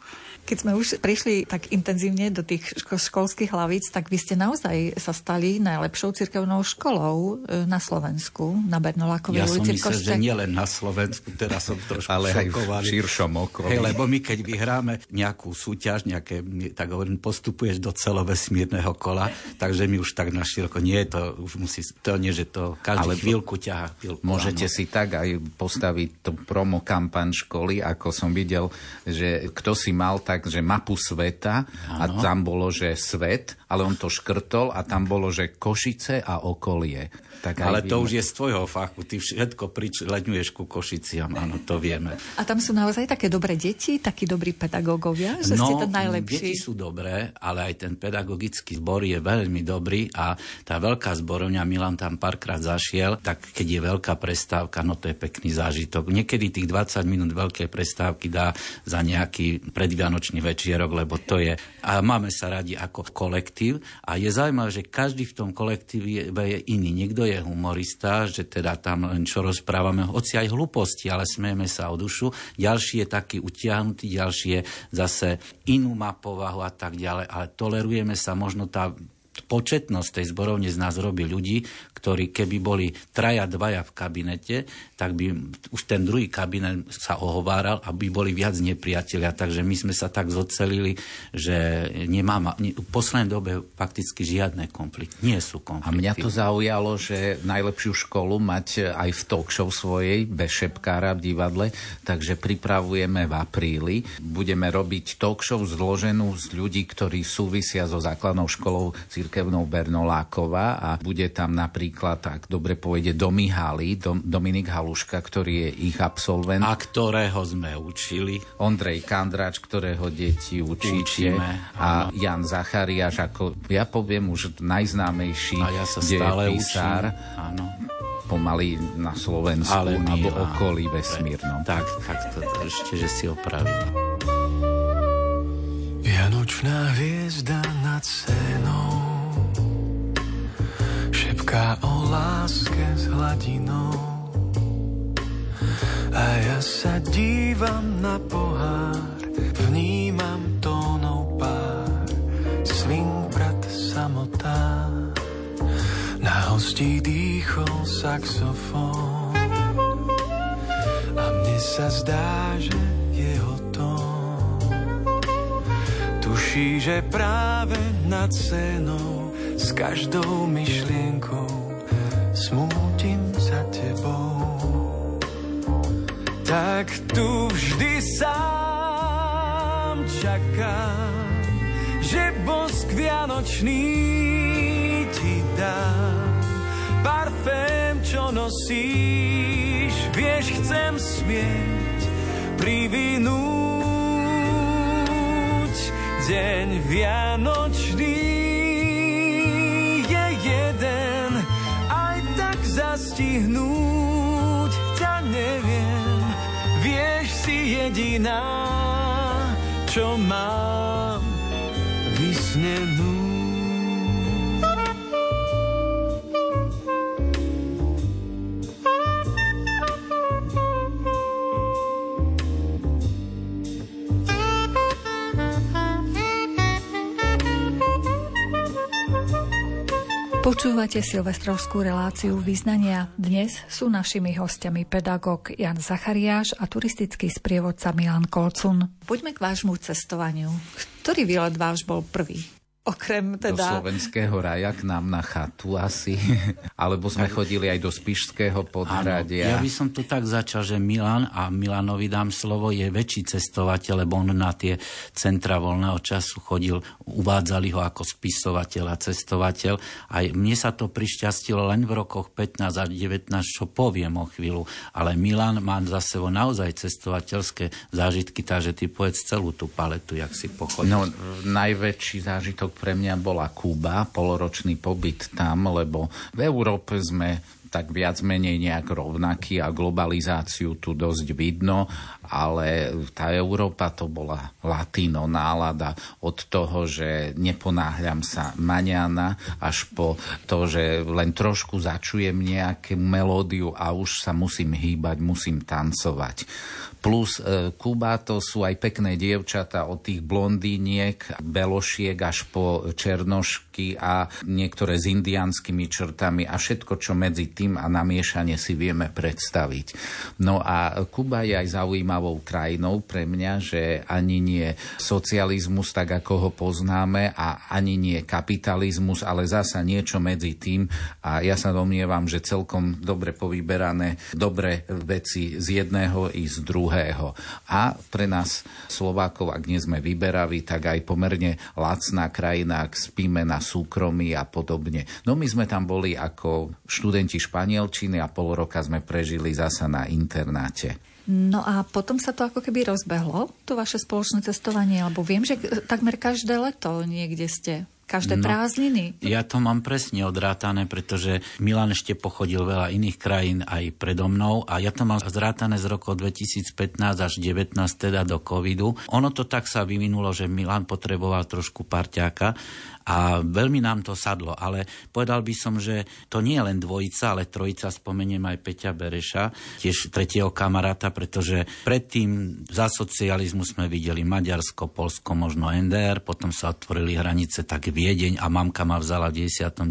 [SPEAKER 1] Keď sme už prišli tak intenzívne do tých ško- školských hlavíc, tak vy ste naozaj sa stali najlepšou cirkevnou školou e, na Slovensku, na Bernolákovej
[SPEAKER 7] ja
[SPEAKER 1] ulici.
[SPEAKER 7] Ja som myslel, že nielen na Slovensku, teraz som trošku
[SPEAKER 6] Ale
[SPEAKER 7] šokovaný.
[SPEAKER 6] aj v širšom okolí.
[SPEAKER 7] Hey, lebo my keď vyhráme nejakú súťaž, nejaké, tak hovorím, postupuješ do celovesmírneho kola, takže my už tak na široko, nie, to už musí, to nie, že to každý Ale chvíľku ťaha. Chvíľku,
[SPEAKER 6] môžete áno. si tak aj postaviť tú promo kampaň školy, ako som videl, že kto si mal tak tak, že mapu sveta ano. a tam bolo, že svet, ale on to škrtol a tam bolo, že Košice a okolie.
[SPEAKER 7] Tak Ale to už je z tvojho fachu, ty všetko pričleňuješ ku Košiciam, áno, to vieme.
[SPEAKER 1] A tam sú naozaj také dobré deti, takí dobrí pedagógovia, že no, ste to najlepší?
[SPEAKER 7] deti sú dobré, ale aj ten pedagogický zbor je veľmi dobrý a tá veľká zborovňa, Milan tam párkrát zašiel, tak keď je veľká prestávka, no to je pekný zážitok. Niekedy tých 20 minút veľké prestávky dá za nejaký predvianočný večierok, lebo to je... A máme sa radi ako kolektív a je zaujímavé, že každý v tom kolektíve je iný. Niekto je humorista, že teda tam len čo rozprávame, hoci aj hlúposti, ale smieme sa o dušu. Ďalší je taký utiahnutý, ďalší je zase inú má povahu a tak ďalej, ale tolerujeme sa, možno tá početnosť tej zborovne z nás robí ľudí, ktorí keby boli traja, dvaja v kabinete, tak by už ten druhý kabinet sa ohováral, aby boli viac nepriatelia. Takže my sme sa tak zocelili, že nemá, v poslednej dobe fakticky žiadne konflikty. Nie sú konflikty.
[SPEAKER 6] A mňa to zaujalo, že najlepšiu školu mať aj v talk show svojej, bez šepkára v divadle, takže pripravujeme v apríli. Budeme robiť talk show zloženú z ľudí, ktorí súvisia so základnou školou cirkevnou Bernolákova a bude tam napríklad, ak dobre povede, Domihály, Dom, Dominik Haluška, ktorý je ich absolvent.
[SPEAKER 7] A ktorého sme učili.
[SPEAKER 6] Ondrej Kandrač, ktorého deti učíte.
[SPEAKER 7] Učíme,
[SPEAKER 6] a Jan Zachariáš, ako ja poviem už najznámejší
[SPEAKER 7] A ja sa stále
[SPEAKER 6] dejepisár.
[SPEAKER 7] učím. Áno.
[SPEAKER 6] Pomaly na Slovensku
[SPEAKER 7] Ale
[SPEAKER 6] alebo
[SPEAKER 7] milá.
[SPEAKER 6] okolí vesmírnom.
[SPEAKER 7] Tak, tak to, to ešte, že si opravil.
[SPEAKER 2] Vianočná hviezda nad scénou Šepká o láske s hladinou. A ja sa dívam na pohár Vnímam tónov pár Swing brat samotá Na hostí dýchol saxofón. A mne sa zdá, že jeho tón Tuší, že práve nad scénou s každou myšlienkou smútim za tebou. Tak tu vždy sám čakám, že bosk vianočný ti dám. Parfém, čo nosíš, vieš, chcem smieť privinúť. Deň vianočný zastihnúť ťa neviem. Vieš, si jediná, čo mám
[SPEAKER 1] Počúvate silvestrovskú reláciu význania. Dnes sú našimi hostiami pedagóg Jan Zachariáš a turistický sprievodca Milan Kolcun. Poďme k vášmu cestovaniu. Ktorý výlet váš bol prvý? Okrem
[SPEAKER 6] Do
[SPEAKER 1] teda...
[SPEAKER 6] slovenského raja k nám na chatu asi. [LAUGHS] Alebo sme chodili aj do Spišského podhradia.
[SPEAKER 7] Ja by som to tak začal, že Milan, a Milanovi dám slovo, je väčší cestovateľ, lebo on na tie centra voľného času chodil, uvádzali ho ako spisovateľ a cestovateľ. Aj mne sa to prišťastilo len v rokoch 15 a 19, čo poviem o chvíľu. Ale Milan má za sebou naozaj cestovateľské zážitky, takže ty povedz celú tú paletu, jak si pochodil.
[SPEAKER 6] No, najväčší zážitok pre mňa bola Kuba, poloročný pobyt tam, lebo v Európe sme tak viac menej nejak rovnaký a globalizáciu tu dosť vidno, ale tá Európa to bola latino nálada od toho, že neponáhľam sa maňana až po to, že len trošku začujem nejakú melódiu a už sa musím hýbať, musím tancovať. Plus e, Kuba to sú aj pekné dievčata od tých blondíniek, belošiek až po černošky a niektoré s indianskými črtami a všetko, čo medzi tým a namiešanie si vieme predstaviť. No a Kuba je aj zaujímavou krajinou pre mňa, že ani nie socializmus, tak ako ho poznáme, a ani nie kapitalizmus, ale zasa niečo medzi tým. A ja sa domnievam, že celkom dobre povyberané dobré veci z jedného i z druhého druhého. A pre nás Slovákov, ak nie sme vyberaví, tak aj pomerne lacná krajina, ak spíme na súkromí a podobne. No my sme tam boli ako študenti španielčiny a pol roka sme prežili zasa na internáte.
[SPEAKER 1] No a potom sa to ako keby rozbehlo, to vaše spoločné cestovanie, lebo viem, že takmer každé leto niekde ste. Každé
[SPEAKER 7] No,
[SPEAKER 1] prázdniny.
[SPEAKER 7] Ja to mám presne odrátané, pretože Milan ešte pochodil veľa iných krajín aj predo mnou a ja to mám zrátané z rokov 2015 až 19 teda do covidu. Ono to tak sa vyvinulo, že Milan potreboval trošku parťáka a veľmi nám to sadlo, ale povedal by som, že to nie je len dvojica, ale trojica, spomeniem aj Peťa Bereša, tiež tretieho kamaráta, pretože predtým za socializmu sme videli Maďarsko, Polsko, možno NDR, potom sa otvorili hranice, tak Viedeň a mamka ma vzala v 99.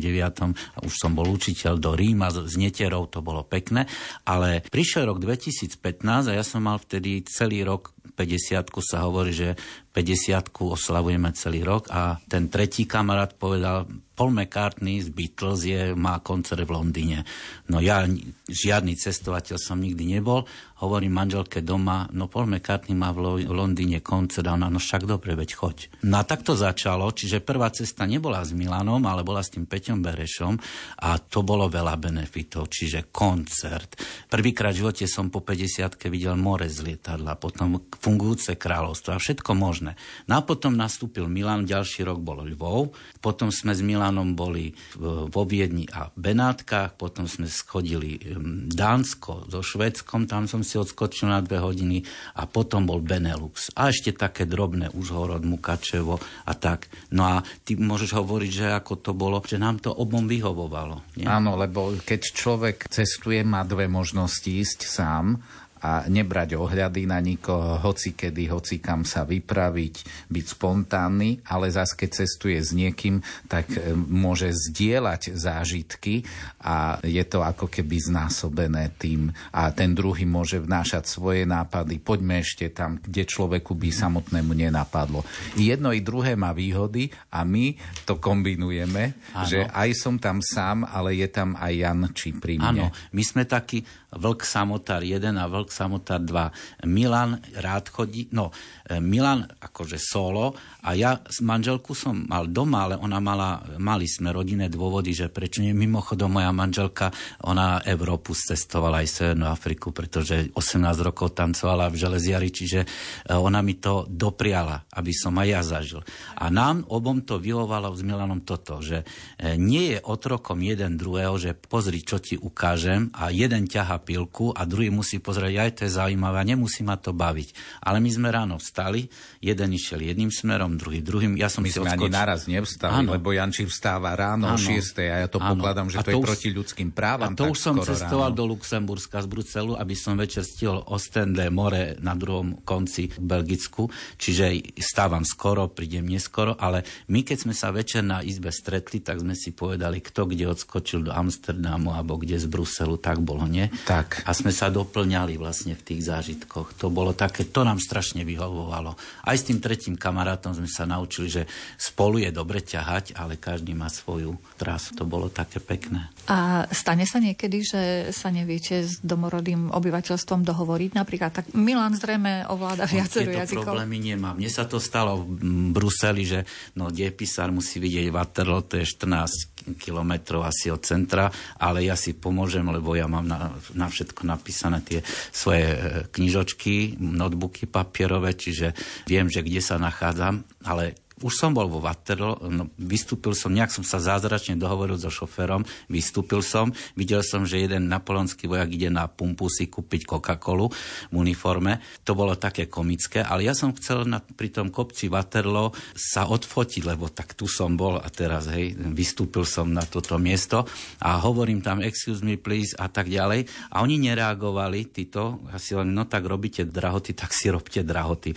[SPEAKER 7] a už som bol učiteľ do Ríma z Neterov, to bolo pekné, ale prišiel rok 2015 a ja som mal vtedy celý rok 50 sa hovorí, že 50 oslavujeme celý rok a ten tretí kamarát povedal, Paul McCartney z Beatles je, má koncert v Londýne. No ja žiadny cestovateľ som nikdy nebol, hovorím manželke doma, no Paul McCartney má v Londýne koncert a ona, no však dobre, veď choď. No a tak to začalo, čiže prvá cesta nebola s Milanom, ale bola s tým Peťom Berešom a to bolo veľa benefitov, čiže koncert. Prvýkrát v živote som po 50 videl more z lietadla, potom fungujúce kráľovstvo a všetko možné. No a potom nastúpil Milan, ďalší rok bol Lvov, potom sme s Milanom boli vo Viedni a Benátkach, potom sme schodili Dánsko so Švedskom, tam som si odskočil na dve hodiny a potom bol Benelux. A ešte také drobné Užhorod, Mukačevo a tak. No a ty môžeš hovoriť, že ako to bolo, že nám to obom vyhovovalo.
[SPEAKER 6] Nie? Áno, lebo keď človek cestuje, má dve možnosti ísť sám a nebrať ohľady na nikoho, hoci kedy, hoci kam sa vypraviť, byť spontánny, ale zase keď cestuje s niekým, tak e, môže zdieľať zážitky a je to ako keby znásobené tým a ten druhý môže vnášať svoje nápady. Poďme ešte tam, kde človeku by samotnému nenapadlo. Jedno i druhé má výhody a my to kombinujeme, ano. že aj som tam sám, ale je tam aj Jan či pri mne.
[SPEAKER 7] Áno, my sme takí Vlk samotár 1 a Vlk samotár 2. Milan rád chodí, no e, Milan akože solo a ja s manželku som mal doma, ale ona mala, mali sme rodinné dôvody, že prečo nie. Mimochodom moja manželka, ona Európu cestovala aj Severnú Afriku, pretože 18 rokov tancovala v železiari, čiže e, ona mi to dopriala, aby som aj ja zažil. A nám obom to vyhovalo s Milanom toto, že e, nie je otrokom jeden druhého, že pozri, čo ti ukážem a jeden ťaha pilku a druhý musí pozrieť, aj to je zaujímavé, nemusí ma to baviť. Ale my sme ráno vstali, jeden išiel jedným smerom, druhý druhým. Ja som
[SPEAKER 6] my
[SPEAKER 7] si
[SPEAKER 6] sme
[SPEAKER 7] odskočil.
[SPEAKER 6] ani naraz nevstali, ano. lebo Janči vstáva ráno o 6. a ja to ano. pokladám, že a to, to je už, proti ľudským právam.
[SPEAKER 7] A to už som cestoval
[SPEAKER 6] ráno.
[SPEAKER 7] do Luxemburska z Bruselu, aby som večer stihol Ostende more na druhom konci v Belgicku, čiže stávam skoro, prídem neskoro, ale my keď sme sa večer na izbe stretli, tak sme si povedali, kto kde odskočil do Amsterdamu alebo kde z Bruselu, tak bolo, nie?
[SPEAKER 6] Tak.
[SPEAKER 7] A sme sa doplňali vlastne v tých zážitkoch. To bolo také, to nám strašne vyhovovalo. Aj s tým tretím kamarátom sme sa naučili, že spolu je dobre ťahať, ale každý má svoju trasu. To bolo také pekné.
[SPEAKER 1] A stane sa niekedy, že sa neviete s domorodým obyvateľstvom dohovoriť? Napríklad tak Milan zrejme ovláda no, viacero jazykov.
[SPEAKER 7] problémy nemám. Mne sa to stalo v Bruseli, že no, diepisár musí vidieť Waterloo, to je 14 kilometrov asi od centra, ale ja si pomôžem, lebo ja mám na, na všetko napísané tie svoje e, knižočky, notebooky papierové, čiže viem, že kde sa nachádzam, ale už som bol vo Waterloo, no, vystúpil som, nejak som sa zázračne dohovoril so šoférom, vystúpil som, videl som, že jeden napoleonský vojak ide na pumpu si kúpiť Coca-Colu v uniforme. To bolo také komické, ale ja som chcel na, pri tom kopci Waterloo sa odfotiť, lebo tak tu som bol a teraz, hej, vystúpil som na toto miesto a hovorím tam excuse me please a tak ďalej a oni nereagovali, títo, asi len, no tak robíte drahoty, tak si robte drahoty. E,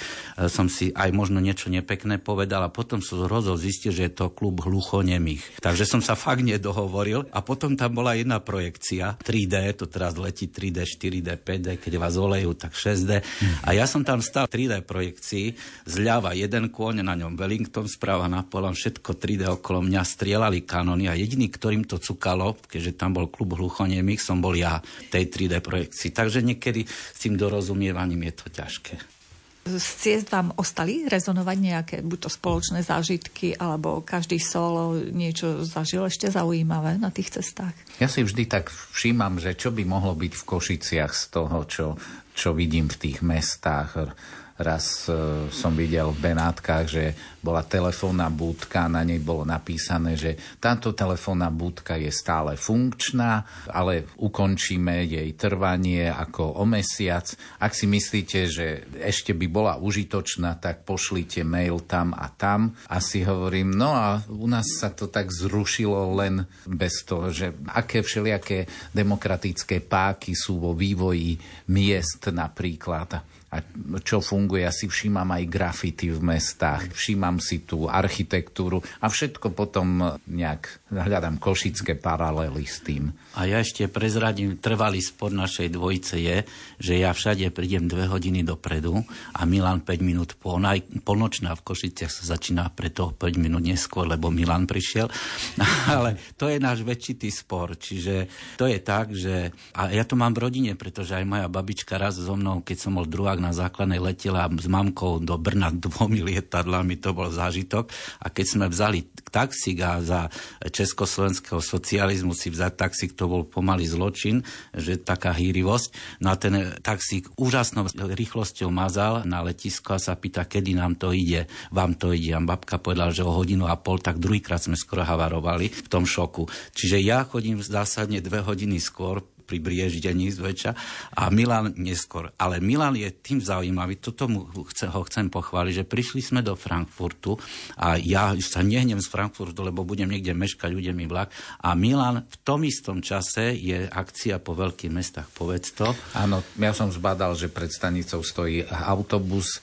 [SPEAKER 7] som si aj možno niečo nepekné povedal a potom som rozhol zistil, že je to klub hluchonemých. Takže som sa fakt nedohovoril a potom tam bola jedna projekcia 3D, to teraz letí 3D, 4D, 5D, keď vás olejú, tak 6D. A ja som tam stal 3D projekcii, zľava jeden kôň, na ňom Wellington, správa Napoleon, všetko 3D okolo mňa, strieľali kanóny a jediný, ktorým to cukalo, keďže tam bol klub hluchonemých, som bol ja tej 3D projekcii. Takže niekedy s tým dorozumievaním je to ťažké.
[SPEAKER 1] Z ciest vám ostali rezonovať nejaké, buď to spoločné zážitky, alebo každý solo niečo zažil ešte zaujímavé na tých cestách?
[SPEAKER 6] Ja si vždy tak všímam, že čo by mohlo byť v Košiciach z toho, čo, čo vidím v tých mestách Raz e, som videl v Benátkach, že bola telefónna budka, na nej bolo napísané, že táto telefónna budka je stále funkčná, ale ukončíme jej trvanie ako o mesiac. Ak si myslíte, že ešte by bola užitočná, tak pošlite mail tam a tam. A si hovorím, no a u nás sa to tak zrušilo len bez toho, že aké všelijaké demokratické páky sú vo vývoji miest napríklad a čo funguje. Ja si všímam aj grafity v mestách, všímam si tú architektúru a všetko potom nejak hľadám košické paralely s tým.
[SPEAKER 7] A ja ešte prezradím, trvalý spor našej dvojice je, že ja všade prídem dve hodiny dopredu a Milan 5 minút po. Ona aj polnočná v Košiciach sa začína preto 5 minút neskôr, lebo Milan prišiel. [LAUGHS] Ale to je náš väčšitý spor. Čiže to je tak, že... A ja to mám v rodine, pretože aj moja babička raz so mnou, keď som bol druhák na základnej letela s mamkou do Brna dvomi lietadlami, to bol zážitok. A keď sme vzali taxík a za československého socializmu si vzať taxík, to bol pomalý zločin, že taká hýrivosť. No a ten taxík úžasnou rýchlosťou mazal na letisko a sa pýta, kedy nám to ide, vám to ide. A babka povedala, že o hodinu a pol, tak druhýkrát sme skoro havarovali v tom šoku. Čiže ja chodím zásadne dve hodiny skôr, pri brieždení zväčša a Milan neskôr. Ale Milan je tým zaujímavý, toto mu chce, ho chcem pochváliť, že prišli sme do Frankfurtu a ja sa nehnem z Frankfurtu, lebo budem niekde meškať, ide mi vlak. A Milan v tom istom čase je akcia po veľkých mestách, povedz to.
[SPEAKER 6] Áno, ja som zbadal, že pred stanicou stojí autobus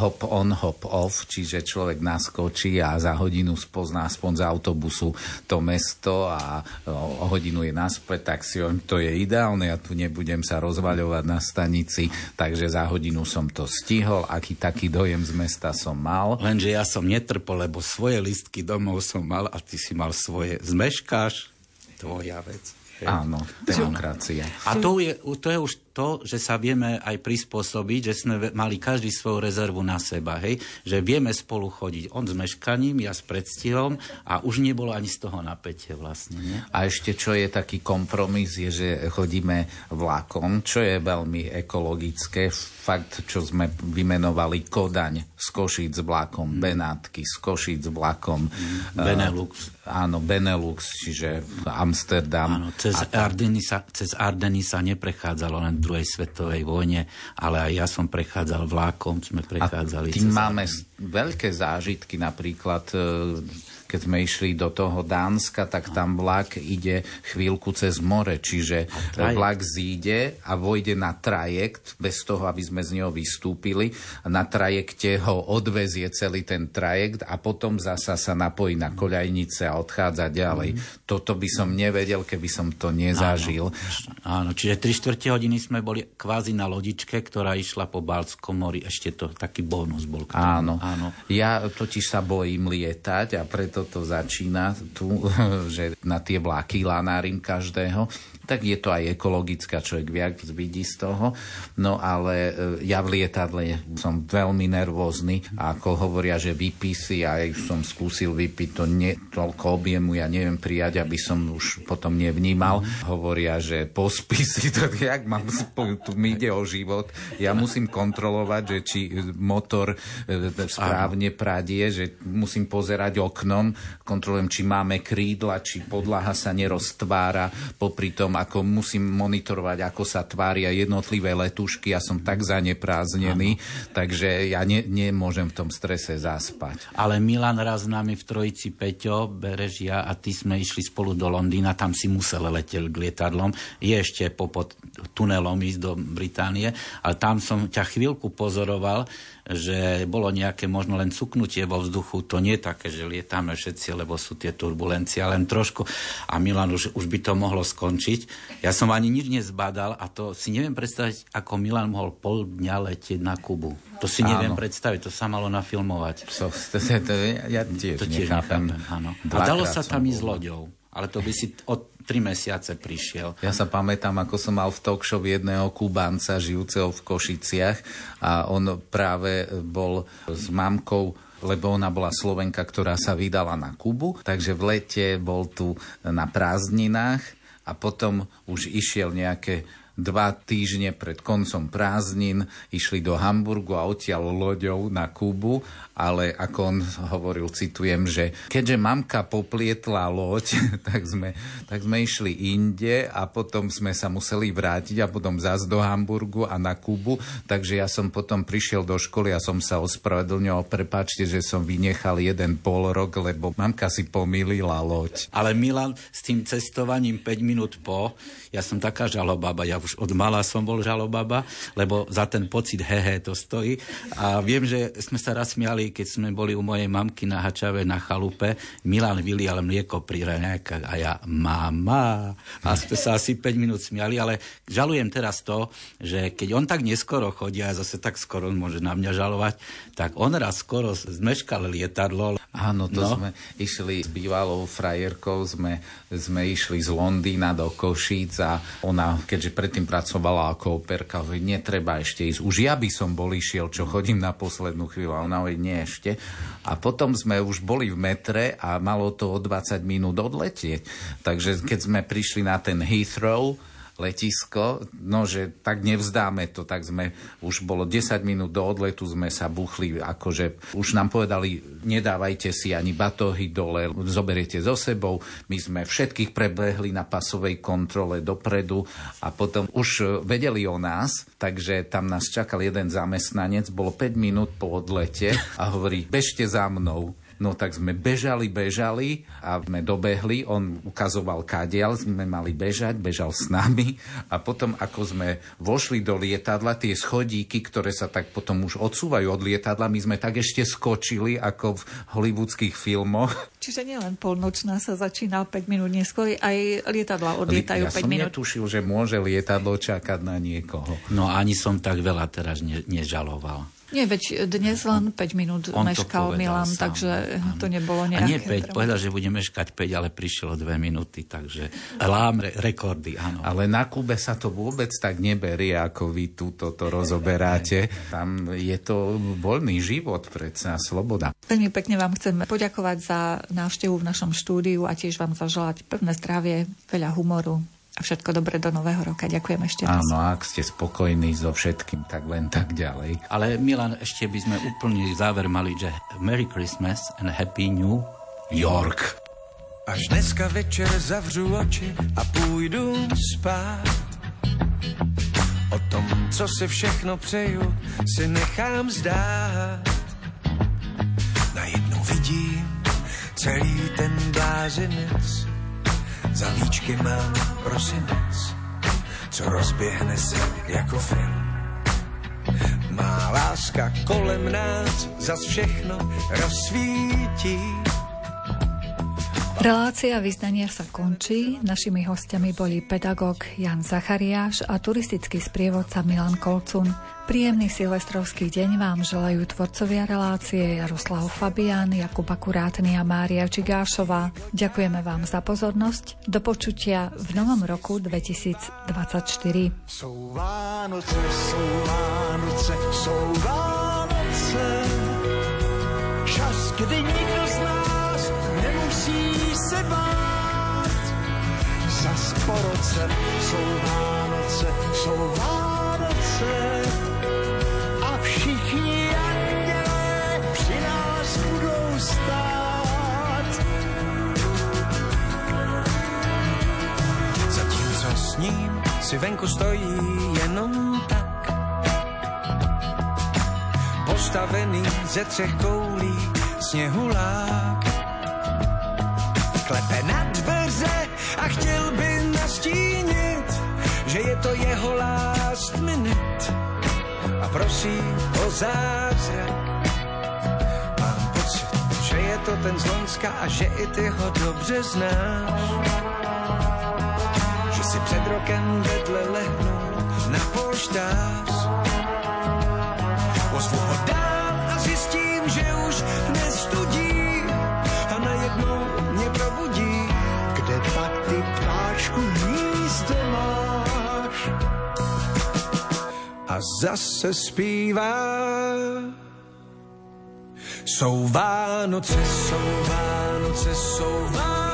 [SPEAKER 6] hop on, hop off, čiže človek naskočí a za hodinu spozná aspoň z autobusu to mesto a o hodinu je naspäť, tak si on, to je ideálne, ja tu nebudem sa rozvaľovať na stanici, takže za hodinu som to stihol, aký taký dojem z mesta som mal.
[SPEAKER 7] Lenže ja som netrpol, lebo svoje listky domov som mal a ty si mal svoje. Zmeškáš? Tvoja vec.
[SPEAKER 6] Áno, demokracia.
[SPEAKER 7] A to je, to je už to, že sa vieme aj prispôsobiť, že sme mali každý svoju rezervu na seba, hej? že vieme spolu chodiť. On s meškaním, ja s predstihom a už nebolo ani z toho napätie vlastne. Nie?
[SPEAKER 6] A ešte čo je taký kompromis, je, že chodíme vlakom, čo je veľmi ekologické. Fakt, čo sme vymenovali Kodaň z Košíc vlakom, mm. Benátky z Košíc vlakom.
[SPEAKER 7] Mm. Benelux.
[SPEAKER 6] Uh, áno, Benelux, čiže Amsterdam.
[SPEAKER 7] Áno, cez, Ardeny sa, cez Ardeny sa neprechádzalo len druhej svetovej vojne, ale aj ja som prechádzal vlákom, sme prechádzali.
[SPEAKER 6] A tým máme veľké zážitky, napríklad e, keď sme išli do toho Dánska, tak tam vlak ide chvíľku cez more, čiže vlak zíde a vojde na trajekt, bez toho, aby sme z neho vystúpili. Na trajekte ho odvezie celý ten trajekt a potom zasa sa napojí na koľajnice a odchádza ďalej. Mm. Toto by som nevedel, keby som to nezažil.
[SPEAKER 7] Áno, Áno čiže 3 čtvrte hodiny sme boli kvázi na lodičke, ktorá išla po Balskom mori. Ešte to taký bonus bol.
[SPEAKER 6] Áno. Áno. Ja totiž sa bojím lietať a preto to začína tu, [LAUGHS] že na tie vláky lanárim každého tak je to aj ekologická, človek viac vidí z toho. No ale e, ja v lietadle som veľmi nervózny a ako hovoria, že vypí si, a aj som skúsil vypiť to nie, toľko objemu, ja neviem prijať, aby som už potom nevnímal. Hovoria, že pospí si [LAUGHS] to, jak mám, tu mi ide o život. Ja musím kontrolovať, že či motor e, správne pradie, že musím pozerať oknom, kontrolujem, či máme krídla, či podlaha sa neroztvára, popri tom, ako musím monitorovať, ako sa tvária jednotlivé letušky. Ja som tak zanepráznený, takže ja ne, nemôžem v tom strese zaspať.
[SPEAKER 7] Ale Milan raz s nami v trojici Peťo, Berežia a ty sme išli spolu do Londýna, tam si musel letel k lietadlom. Je ešte popod tunelom ísť do Británie, ale tam som ťa chvíľku pozoroval, že bolo nejaké možno len cuknutie vo vzduchu, to nie je také, že lietame všetci, lebo sú tie turbulencie, len trošku. A Milan už, už by to mohlo skončiť. Ja som ani nič nezbadal a to si neviem predstaviť, ako Milan mohol pol dňa letieť na Kubu. To si neviem áno. predstaviť, to sa malo nafilmovať.
[SPEAKER 6] So, to, to, to, ja tiež,
[SPEAKER 7] to tiež nechápem. nechápem áno. A dalo sa tam ísť loďou ale to by si od tri mesiace prišiel.
[SPEAKER 6] Ja sa pamätám, ako som mal v talk show jedného Kubánca, žijúceho v Košiciach a on práve bol s mamkou lebo ona bola Slovenka, ktorá sa vydala na Kubu, takže v lete bol tu na prázdninách a potom už išiel nejaké dva týždne pred koncom prázdnin išli do Hamburgu a odtiaľ loďou na Kubu, ale ako on hovoril, citujem, že keďže mamka poplietla loď, [LAUGHS] tak sme, tak sme išli inde a potom sme sa museli vrátiť a potom zás do Hamburgu a na Kubu, takže ja som potom prišiel do školy a som sa ospravedlňoval, prepáčte, že som vynechal jeden pol rok, lebo mamka si pomýlila loď.
[SPEAKER 7] Ale Milan s tým cestovaním 5 minút po, ja som taká žalobaba, ja už od mala som bol žalobaba, lebo za ten pocit hehe to stojí. A viem, že sme sa raz smiali, keď sme boli u mojej mamky na Hačave na chalupe, Milan vylial mlieko pri a ja mama. A sme sa asi 5 minút smiali, ale žalujem teraz to, že keď on tak neskoro chodí a zase tak skoro môže na mňa žalovať, tak on raz skoro zmeškal lietadlo.
[SPEAKER 6] Áno, to no. sme išli s bývalou frajerkou, sme, sme išli z Londýna do Košíc a ona, keďže predtým pracovala ako operka, netreba ešte ísť. Už ja by som bol išiel, čo chodím na poslednú chvíľu. A ona nie ešte. A potom sme už boli v metre a malo to o 20 minút odletieť. Takže keď sme prišli na ten Heathrow, letisko, no že tak nevzdáme to, tak sme, už bolo 10 minút do odletu, sme sa buchli, akože už nám povedali, nedávajte si ani batohy dole, zoberiete so sebou, my sme všetkých prebehli na pasovej kontrole dopredu a potom už vedeli o nás, takže tam nás čakal jeden zamestnanec, bolo 5 minút po odlete a hovorí, bežte za mnou. No tak sme bežali, bežali a sme dobehli. On ukazoval kadial, sme mali bežať, bežal s nami a potom ako sme vošli do lietadla, tie schodíky, ktoré sa tak potom už odsúvajú od lietadla, my sme tak ešte skočili ako v hollywoodských filmoch.
[SPEAKER 1] Čiže nielen polnočná sa začína 5 minút neskôr, aj lietadla odlietajú
[SPEAKER 6] ja
[SPEAKER 1] 5 minút.
[SPEAKER 6] Ja som netušil, že môže lietadlo čakať na niekoho.
[SPEAKER 7] No ani som tak veľa teraz ne, nežaloval.
[SPEAKER 1] Nie, veď dnes len 5 minút On meškal Milan, sám. takže to nebolo nejaké...
[SPEAKER 7] A nie 5, povedal, že bude meškať 5, ale prišiel 2 minúty, takže lám re- rekordy, áno.
[SPEAKER 6] Ale na Kube sa to vôbec tak neberie, ako vy tu toto rozoberáte. Tam je to voľný život, predsa, sloboda.
[SPEAKER 1] Veľmi pekne vám chcem poďakovať za návštevu v našom štúdiu a tiež vám zaželať pevné zdravie, veľa humoru, a všetko dobré do nového roka. Ďakujem ešte raz.
[SPEAKER 6] Áno, ak ste spokojní so všetkým, tak len tak ďalej.
[SPEAKER 7] Ale Milan, ešte by sme úplný záver mali, že Merry Christmas and Happy New York.
[SPEAKER 2] Až dneska večer zavřu oči a půjdu spát. O tom, co si všechno přeju, si nechám zdát. Najednou vidím celý ten blázinec, za líčky mám prosinec, co rozběhne se jako film. Má láska kolem nás zas všechno rozsvítí.
[SPEAKER 1] Relácia vyznania sa končí. Našimi hostiami boli pedagóg Jan Zachariáš a turistický sprievodca Milan Kolcun. Príjemný silvestrovský deň vám želajú tvorcovia relácie Jaroslav Fabian, Jakub Akurátny a Mária Čigášová. Ďakujeme vám za pozornosť. Do počutia v novom roku 2024. Sú Vánoce, sú Vánoce, sú Vánoce. Čas, kdy nikto z nás nemusí se bát. Zas po roce sú Vánoce, sú Vánoce.
[SPEAKER 2] Ním si venku stojí jenom tak. Postavený ze třech koulí sněhulák. Klepe na dveře a chtěl by nastínit, že je to jeho last minute a prosí o zázrak. Mám pocit, že je to ten z Lonska a že i ty ho dobře znáš před rokem vedle lehnout na polštář. Ho dál a zjistím, že už nestudí a najednou mě probudí. Kde pak ty ptáčku místo máš? A zase zpívá. Jsou Vánoce, jsou Vánoce, jsou Vánoce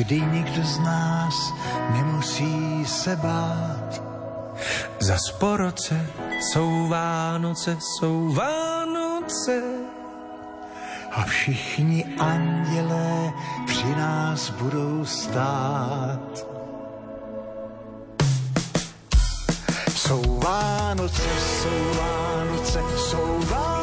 [SPEAKER 2] kdy nikdo z nás nemusí se bát. Za sporoce jsou Vánoce, jsou Vánoce.
[SPEAKER 9] A všichni andělé při nás budou stát. Jsou Vánoce,
[SPEAKER 2] jsou Vánoce, jsou Vánoce.